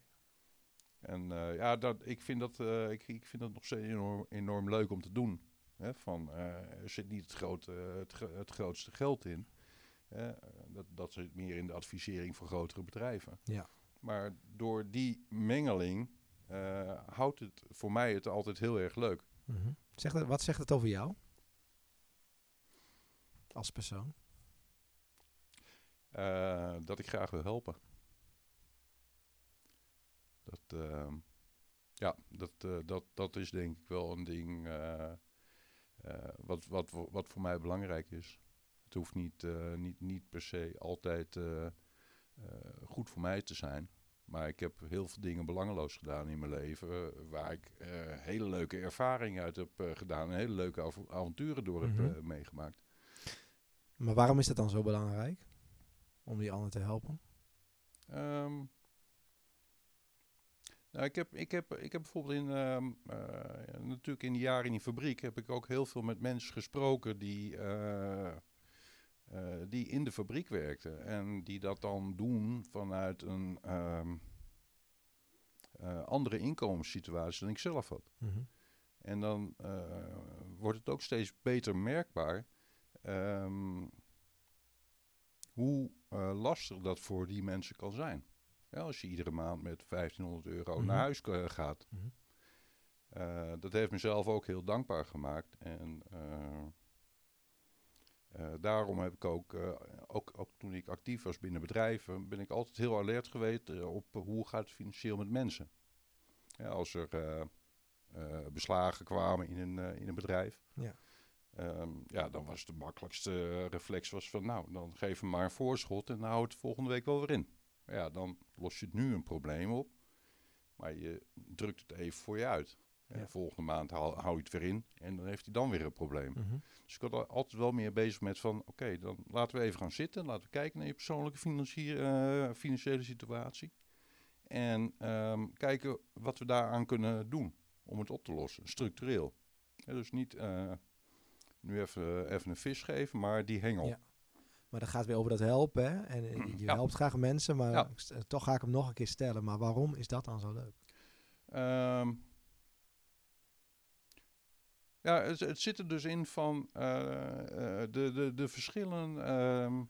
En eh, ja, dat, ik, vind dat, eh, ik, ik vind dat nog steeds enorm, enorm leuk om te doen. Hè, van, er zit niet het, grote, het, gro- het grootste geld in. Hè, dat, dat zit meer in de advisering voor grotere bedrijven. Ja. Maar door die mengeling houdt het voor mij het altijd heel erg leuk. Mhm. Wat zegt het over jou? Als persoon? Eh, dat ik graag wil helpen. Dat, ehm, ja, dat, eh, dat, dat is denk ik wel een ding eh, eh, wat, wat, voor- wat voor mij belangrijk is. Het hoeft niet, eh, niet, niet per se altijd eh, eh, goed voor mij te zijn. Maar ik heb heel veel dingen belangeloos gedaan in mijn leven. eh, waar ik eh, hele leuke ervaringen uit heb eh, gedaan. En hele leuke av- avonturen door Mhm. heb eh, meegemaakt. Maar waarom is dat dan zo belangrijk? Om die ander te helpen? Ehm, nou, ik, heb, ik, heb, ik heb bijvoorbeeld in, ehm, eh, natuurlijk in die jaren in die fabriek heb ik ook heel veel met mensen gesproken die, eh, eh, die in de fabriek werkten. En die dat dan doen vanuit een ehm, eh, andere inkomenssituatie dan ik zelf had. Mhm. En dan wordt het ook steeds beter merkbaar ehm, hoe eh, lastig dat voor die mensen kan zijn. Ja, als je iedere maand met 1500 euro Mhm. naar huis eh, gaat. Mhm. Eh, dat heeft mezelf ook heel dankbaar gemaakt. En daarom heb ik ook, ook, ook toen ik actief was binnen bedrijven, ben ik altijd heel alert geweest op hoe gaat het financieel met mensen. Ja, als er beslagen kwamen in een, in een bedrijf. Ja. Ehm, ja, dan was de makkelijkste reflex was van nou, dan geef hem maar een voorschot en dan houdt het volgende week wel weer in. Ja, dan los je nu een probleem op, maar je drukt het even voor je uit. En volgende maand hou je het weer in en dan heeft hij dan weer een probleem. Mhm. Dus ik was al- altijd wel meer bezig met van oké, dan laten we even gaan zitten, laten we kijken naar je persoonlijke financier, eh, financiële situatie. En ehm, kijken wat we daaraan kunnen doen om het op te lossen, structureel. Ja, dus niet eh, nu even, even een vis geven, maar die hengel. Ja. Maar dat gaat weer over dat helpen. Hè? En eh, je Ja. helpt graag mensen, maar Ja. st- toch ga ik hem nog een keer stellen. Maar waarom is dat dan zo leuk? Ehm, ja, het, het zit er dus in van eh, eh, de, de, de verschillen ehm,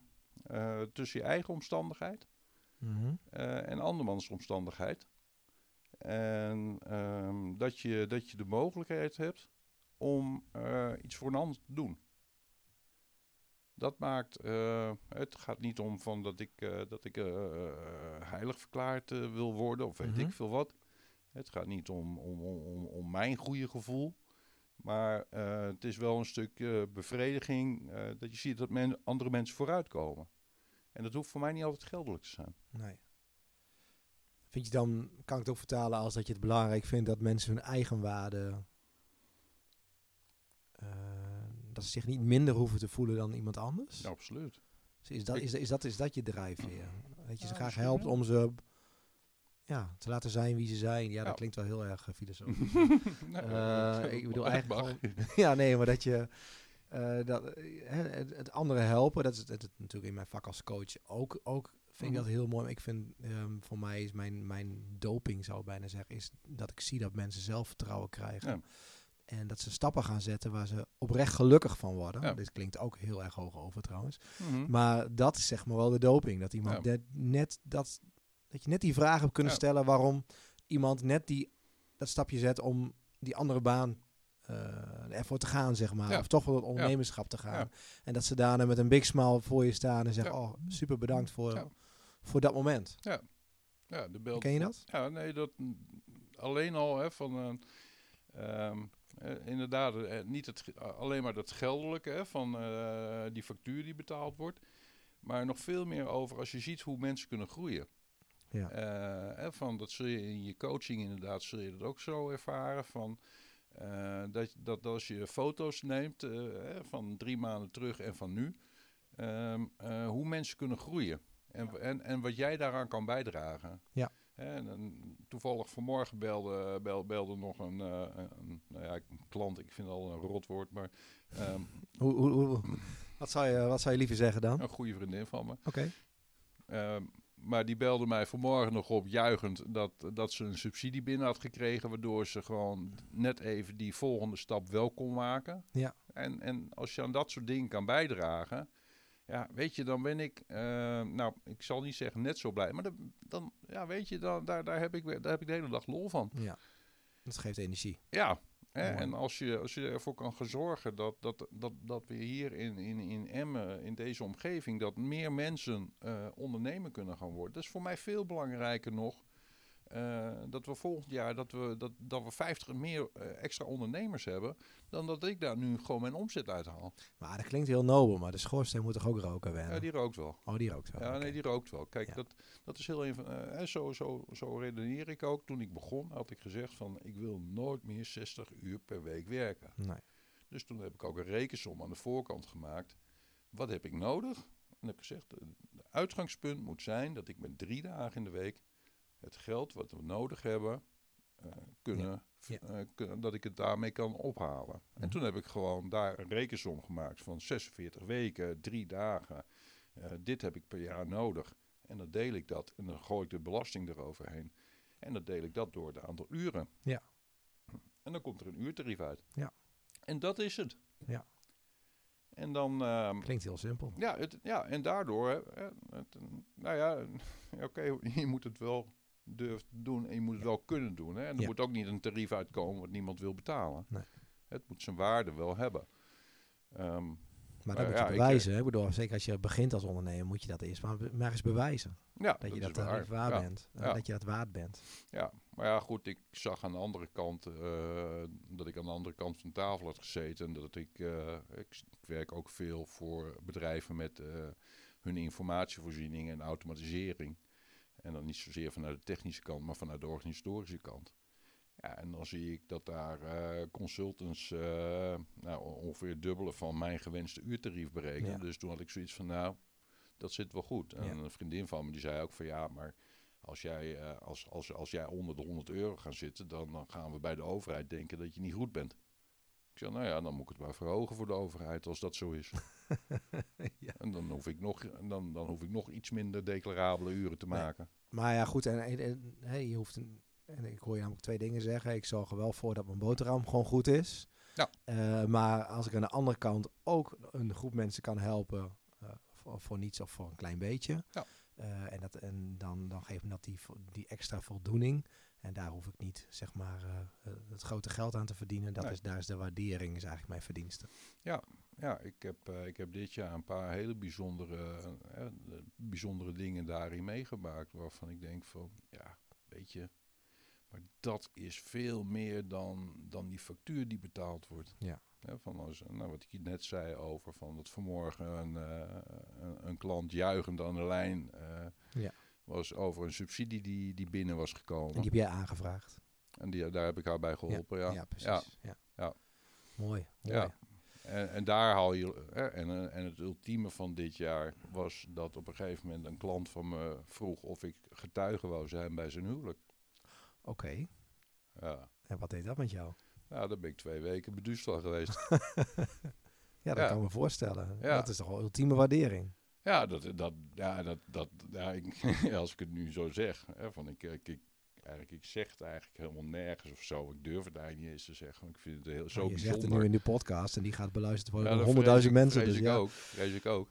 eh, tussen je eigen omstandigheid Mhm. eh, en andermans omstandigheid. En ehm, dat, je, dat je de mogelijkheid hebt om eh, iets voor een ander te doen. Dat maakt, eh, het gaat niet om van dat ik, eh, dat ik heilig verklaard wil worden of weet Mhm. ik veel wat. Het gaat niet om, om, om, om, mijn goede gevoel. Maar het is wel een stuk bevrediging dat je ziet dat men, andere mensen vooruitkomen. En dat hoeft voor mij niet altijd geldelijk te zijn. Nee. Vind je dan, kan ik het ook vertalen als dat je het belangrijk vindt dat mensen hun eigen waarde, dat ze zich niet minder hoeven te voelen dan iemand anders? Ja, absoluut. Is, dat, is, is, dat, is dat je drijfveer? Dat je ze Ja, graag helpt om ze ja, te laten zijn wie ze zijn. Ja, dat Ja. klinkt wel heel erg uh, filosofisch. Nee, Eh, ik bedoel eigenlijk gewoon- ja, nee, maar dat je eh, dat, eh, hè, het, het andere helpen, dat is het, het- natuurlijk in mijn vak als coach ook, ook vind ik Mhm. dat heel mooi. Maar ik vind, ehm, voor mij is mijn, mijn doping, zou ik bijna zeggen, is dat ik zie dat mensen zelfvertrouwen krijgen. Ja. En dat ze stappen gaan zetten waar ze oprecht gelukkig van worden. Ja. Dit klinkt ook heel erg hoog over trouwens. Mhm. Maar dat is zeg maar wel de doping. Dat iemand Ja. net, net dat, dat je net die vraag hebt kunnen Ja. stellen waarom iemand net die, dat stapje zet om die andere baan eh, ervoor te gaan, zeg maar. Ja. Of toch wel het ondernemerschap te gaan. Ja. En dat ze daarna met een big smile voor je staan en zeggen, Ja. oh, super bedankt voor, Ja. voor dat moment. Ja, de beeld. Ken je dat? Ja, nee, dat alleen al hè, van eh, ehm, eh, inderdaad eh, niet het, alleen maar dat geldelijke hè, van eh, die factuur die betaald wordt, maar nog veel meer over als je ziet hoe mensen kunnen groeien. Ja. Eh, hè, van dat zul je in je coaching inderdaad zul je dat ook zo ervaren van eh, dat, dat als je foto's neemt hè, van drie maanden terug en van nu, ehm, eh, hoe mensen kunnen groeien. En, en, en wat jij daaraan kan bijdragen. Ja. En, en toevallig vanmorgen belde, bel, belde nog een, eh, een, nou ja, een klant, ik vind het al een rotwoord, maar ehm, Hoe, hoe, hoe- wat, zou je, wat zou je liever zeggen dan? Oké. een goede vriendin van me. Ehm, maar die belde mij vanmorgen nog op, juichend, dat, dat ze een subsidie binnen had gekregen, waardoor ze gewoon net even die volgende stap wel kon maken. Ja. En, en als je aan dat soort dingen kan bijdragen, ja, weet je, dan ben ik, eh, nou, ik zal niet zeggen net zo blij, maar dan, dan ja, weet je, dan, daar, daar, heb ik, daar heb ik de hele dag lol van. Ja, dat geeft energie. Ja, hè, en als je, als je ervoor kan zorgen dat, dat, dat, dat we hier in, in, in Emmen, in deze omgeving, dat meer mensen eh, ondernemer kunnen gaan worden. Dat is voor mij veel belangrijker nog eh, dat we volgend jaar dat we, dat, dat we 50 meer eh, extra ondernemers hebben, dan dat ik daar nu gewoon mijn omzet uithaal. Maar dat klinkt heel nobel, maar de schoorsteen moet toch ook roken wennen? Ja, die rookt wel. Oh, die rookt wel. Ja, nee, die rookt wel. Kijk, Ja. dat, dat is heel even. eh, zo, zo, zo redeneer ik ook. Toen ik begon, had ik gezegd van ik wil nooit meer 60 uur per week werken. Nee. Dus toen heb ik ook een rekensom aan de voorkant gemaakt. Wat heb ik nodig? En heb ik gezegd, het uitgangspunt moet zijn dat ik met drie dagen in de week het geld wat we nodig hebben, eh, kunnen, Ja. eh, dat ik het daarmee kan ophalen. En Mhm. toen heb ik gewoon daar een rekensom gemaakt van 46 weken, drie dagen. Eh, dit heb ik per jaar nodig. En dan deel ik dat en dan gooi ik de belasting eroverheen. En dan deel ik dat door het aantal uren. Ja. En dan komt er een uurtarief uit. Ja. En dat is het. Ja. En dan, ehm, Klinkt heel simpel. ja, het, ja, en daardoor, het, nou ja, oké, je moet het wel durven doen en je moet het wel kunnen doen. Hè? En er Ja. moet ook niet een tarief uitkomen wat niemand wil betalen. Nee. Het moet zijn waarde wel hebben. Ehm, Maar dat moet ja, je ik, bewijzen. hè. Bedoel, zeker als je begint als ondernemer, moet je dat eerst maar, maar eens bewijzen. ja, Dat, je dat tarief waar Ja, bent. eh, Ja. Dat je dat waard bent. Ja, maar ja, goed, ik zag aan de andere kant eh, dat ik aan de andere kant van de tafel had gezeten. En dat ik, eh, ik, ik werk ook veel voor bedrijven met eh, hun informatievoorziening en automatisering. En dan niet zozeer vanuit de technische kant, maar vanuit de organisatorische kant. Ja, en dan zie ik dat daar eh, consultants eh, nou, ongeveer het dubbele van mijn gewenste uurtarief berekenen. Ja. Dus toen had ik zoiets van, nou, dat zit wel goed. En Ja. een vriendin van me die zei ook van, ja, maar als jij, eh, als, als, als jij onder de 100 euro gaat zitten, dan, dan gaan we bij de overheid denken dat je niet goed bent. Ik zei, nou ja, dan moet ik het maar verhogen voor de overheid als dat zo is. ja. En dan hoef ik nog, dan, dan hoef ik nog iets minder declarabele uren te Nee. maken. Maar ja, goed. En, en, en, hey, je hoeft een, en ik hoor je namelijk twee dingen zeggen. Ik zorg er wel voor dat mijn boterham gewoon goed is. Ja. Eh, maar als ik aan de andere kant ook een groep mensen kan helpen eh, voor, voor niets of voor een klein beetje. Ja. eh, en dat, en dan, dan geeft me dat die, die extra voldoening. En daar hoef ik niet zeg maar eh, eh, het grote geld aan te verdienen. Dat Nee. is, daar is de waardering, is eigenlijk mijn verdienste. Ja, ik heb, eh, ik heb dit jaar een paar hele bijzondere, bijzondere dingen daarin meegemaakt. Waarvan ik denk van, ja, weet je, maar dat is veel meer dan, dan die factuur die betaald wordt. Ja. Hè, van als, nou, wat ik je net zei over van dat vanmorgen een, een, een klant juichend aan de lijn Ja. Was over een subsidie die, die binnen was gekomen. En die heb jij aangevraagd. En die, daar heb ik haar bij geholpen, ja. Ja, precies. Ja. Ja. Ja. Mooi. mooi. Ja. En, en daar haal je. Hè, en, eh, en het ultieme van dit jaar was dat op een gegeven moment een klant van me vroeg of ik getuige wou zijn bij zijn huwelijk. Oké. Ja, En wat deed dat met jou? nou, daar ben ik twee weken beduust van geweest. Ja, dat Ja. kan ik me voorstellen. Ja. Dat is toch wel ultieme waardering. Ja, dat, dat, ja, dat, dat, ja, ik, als ik het nu zo zeg. Hè, van ik, ik, ik, eigenlijk, ik zeg het eigenlijk helemaal nergens of zo. Ik durf het eigenlijk niet eens te zeggen. Ik vind het heel, zo Maar je zegt bijzonder. het nu in de podcast en die gaat beluisterd worden door honderdduizend vrees mensen. ik, Dus vrees ik ja, ook. Vrees ik ook.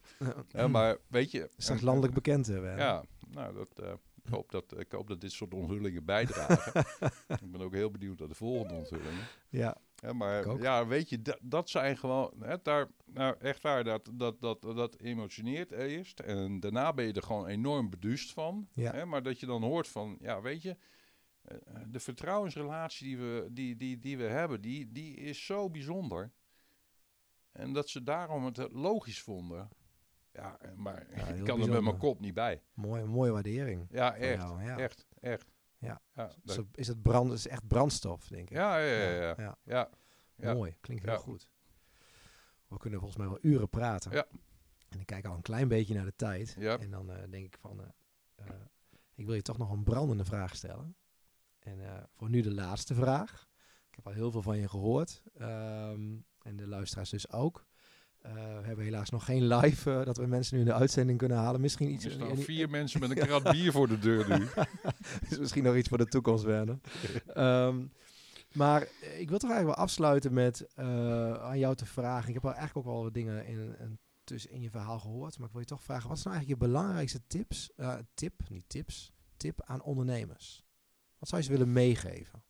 Ja, maar weet je... straks en- landelijk bekend werden. Ja, nou, dat, eh, ik, hoop dat, ik hoop dat dit soort onthullingen bijdragen. ik ben ook heel benieuwd naar de volgende onthullingen. ja. Hè, maar ja, weet je, dat, dat zijn gewoon... Hè, daar, nou, echt waar, dat, dat, dat, dat emotioneert eerst. En daarna ben je er gewoon enorm beduust van. Ja. Hè, maar dat je dan hoort van, ja, weet je... eh, De vertrouwensrelatie die we, die, die, die we hebben, die, die is zo bijzonder. En dat ze daarom het logisch vonden. Ja, maar Ja, ik kan er met mijn kop niet bij. Mooie, mooie waardering. Ja, echt. jou, ja. Echt, echt. Ja. Ja, Is, het, is het brand, is echt brandstof, denk ik. ja, ja, ja. ja, ja. Mooi, klinkt heel goed. We kunnen volgens mij wel uren praten. Ja. En ik kijk al een klein beetje naar de tijd. Ja. En dan eh, denk ik van, eh, eh, ik wil je toch nog een brandende vraag stellen. En voor nu de laatste vraag. Ik heb al heel veel van je gehoord. Ehm, en de luisteraars dus ook. Eh, we hebben helaas nog geen live, eh, dat we mensen nu in de uitzending kunnen halen. Misschien iets, Er staan vier mensen met een krat bier voor de deur nu. is misschien nog iets voor de toekomst, Werner. Ehm, maar ik wil toch eigenlijk wel afsluiten met eh, aan jou te vragen. Ik heb al eigenlijk ook wel wat dingen in, in, tussen in je verhaal gehoord. Maar ik wil je toch vragen, wat is nou eigenlijk je belangrijkste tips, tip, niet tips, tip aan ondernemers? Wat zou je ze willen meegeven?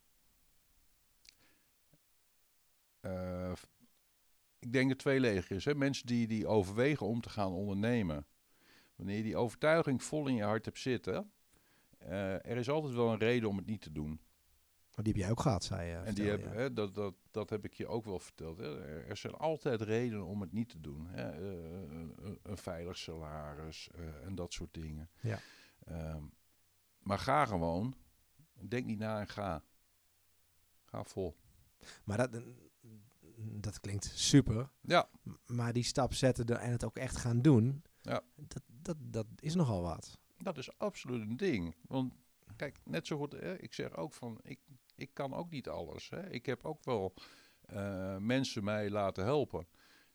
Eh, ik denk het tweeledig is. Hè? Mensen die, die overwegen om te gaan ondernemen. Wanneer je die overtuiging vol in je hart hebt zitten. eh, er is altijd wel een reden om het niet te doen. Maar die heb jij ook gehad, zei je. en die heb, hè, dat, dat, dat heb ik je ook wel verteld. Hè. Er, er zijn altijd redenen om het niet te doen. Hè. Eh, een, een veilig salaris eh, en dat soort dingen. Ja. Ehm, maar ga gewoon. Denk niet na en ga. Ga vol. Maar dat, dat klinkt super. Ja. Maar die stap zetten en het ook echt gaan doen, Ja. dat, dat, dat is nogal wat. Dat is absoluut een ding. Want kijk, net zo goed, hè, ik zeg ook van, ik, ik kan ook niet alles. Hè. Ik heb ook wel eh, mensen mij laten helpen.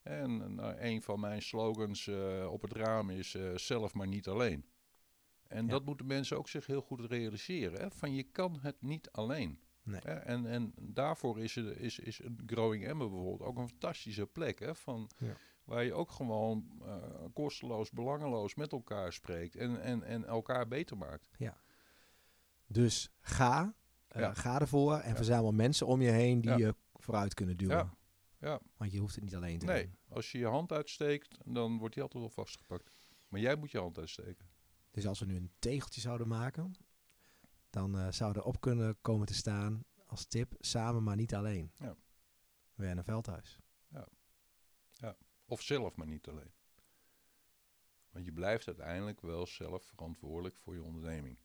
En nou, een van mijn slogans eh, op het raam is eh, zelf maar niet alleen. En Ja. dat moeten mensen ook zich heel goed realiseren. Hè, van je kan het niet alleen. Nee. En, en daarvoor is, er, is, is een Growing Ember bijvoorbeeld ook een fantastische plek. Hè, van, Ja. Waar je ook gewoon eh, kosteloos, belangeloos met elkaar spreekt. En, en, en elkaar beter maakt. Dus ga, eh, Ja. ga ervoor en Ja. verzamel mensen om je heen die Ja. je vooruit kunnen duwen. Ja. Ja. Want je hoeft het niet alleen te Nee, doen. als je je hand uitsteekt, dan wordt die altijd wel vastgepakt. Maar jij moet je hand uitsteken. Dus als we nu een tegeltje zouden maken, dan eh, zou er op kunnen komen te staan als tip, samen maar niet alleen. Ja. Werner Veldhuis. Of zelf, maar niet alleen. Want je blijft uiteindelijk wel zelf verantwoordelijk voor je onderneming.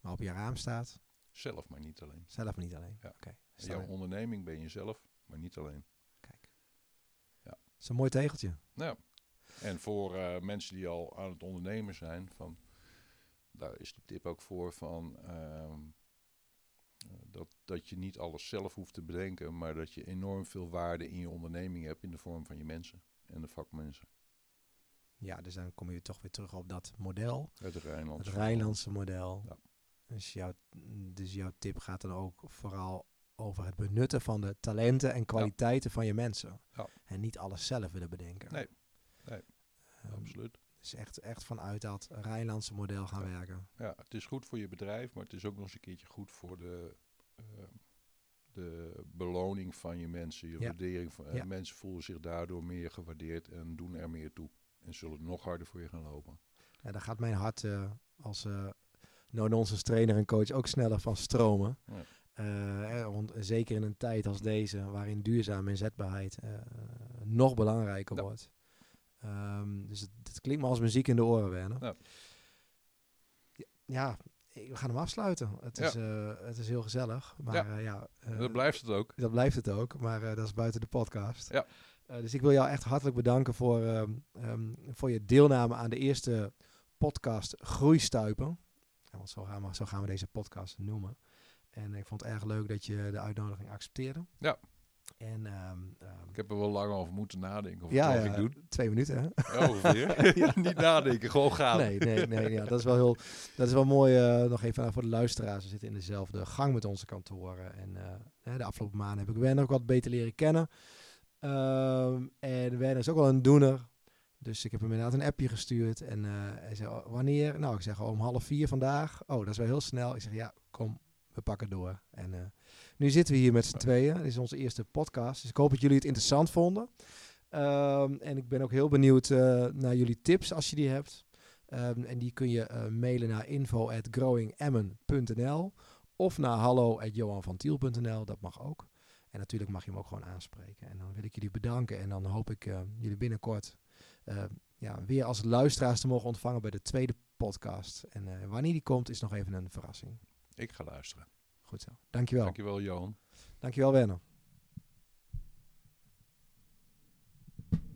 Maar op je raam staat, Zelf, maar niet alleen. zelf maar niet alleen. Ja. Oké. Staat jouw er. onderneming ben je zelf, maar niet alleen. Kijk. Ja. Dat is een mooi tegeltje. Nou, en voor eh, mensen die al aan het ondernemen zijn, van, daar is de tip ook voor van ehm, eh, dat, dat je niet alles zelf hoeft te bedenken, maar dat je enorm veel waarde in je onderneming hebt in de vorm van je mensen en de vakmensen. Ja, dus dan kom je toch weer terug op dat model. Uit de Rijnland. Het Rijnlandse model. Ja. Dus, jouw, dus jouw tip gaat dan ook vooral over het benutten van de talenten en kwaliteiten van je mensen. Ja. En niet alles zelf willen bedenken. Nee, nee, Ehm, Absoluut. Dus echt, echt vanuit dat Rijnlandse model gaan werken. Ja, het is goed voor je bedrijf, maar het is ook nog eens een keertje goed voor de, eh, de beloning van je mensen. Je Ja. waardering van eh, Ja. mensen voelen zich daardoor meer gewaardeerd en doen er meer toe. En zullen nog harder voor je gaan lopen. Ja, daar gaat mijn hart eh, als eh no-nonsense trainer en coach ook sneller van stromen. Want zeker in een tijd als deze, waarin duurzame inzetbaarheid nog belangrijker wordt. Ehm, dus het, het klinkt me als muziek in de oren, Werner. Ja. Ja, we gaan hem afsluiten. Het, Ja. is, eh, het is heel gezellig. Maar Ja. ja, ja eh, dat blijft het ook. dat blijft het ook, maar dat is buiten de podcast. Ja. Dus ik wil jou echt hartelijk bedanken voor, ehm, ehm, voor je deelname aan de eerste podcast Groeistuipen. Want zo gaan, we, zo gaan we deze podcast noemen. En ik vond het erg leuk dat je de uitnodiging accepteerde. Ja. En ehm, ehm, Ik heb er wel lang over moeten nadenken of ja, ik doen. twee minuten hè? Ongeveer. Niet nadenken, gewoon gaan. Nee, nee, nee. Ja, dat is wel heel, dat is wel mooi. eh, nog even voor de luisteraars. We zitten in dezelfde gang met onze kantoren. En eh, de afgelopen maanden heb ik Werner ook wat beter leren kennen. Ehm, en Werner is ook wel een doener. Dus ik heb hem inderdaad een appje gestuurd. En eh, hij zei, "Oh, wanneer? Nou, ik zeg om half vier vandaag. Oh, dat is wel heel snel. Ik zeg, ja, kom, we pakken door. En nu zitten we hier met z'n tweeën. Dit is onze eerste podcast. Dus ik hoop dat jullie het interessant vonden. Ehm, en ik ben ook heel benieuwd eh, naar jullie tips als je die hebt. Ehm, en die kun je eh, mailen naar info.growingemmen.nl of naar hallo.johanvantiel.nl. Dat mag ook. En natuurlijk mag je hem ook gewoon aanspreken. En dan wil ik jullie bedanken. En dan hoop ik eh, jullie binnenkort ja, weer als luisteraars te mogen ontvangen bij de tweede podcast. En wanneer die komt is nog even een verrassing. Ik ga luisteren. Goed zo. Dankjewel. Dankjewel, Johan. Dankjewel Werner.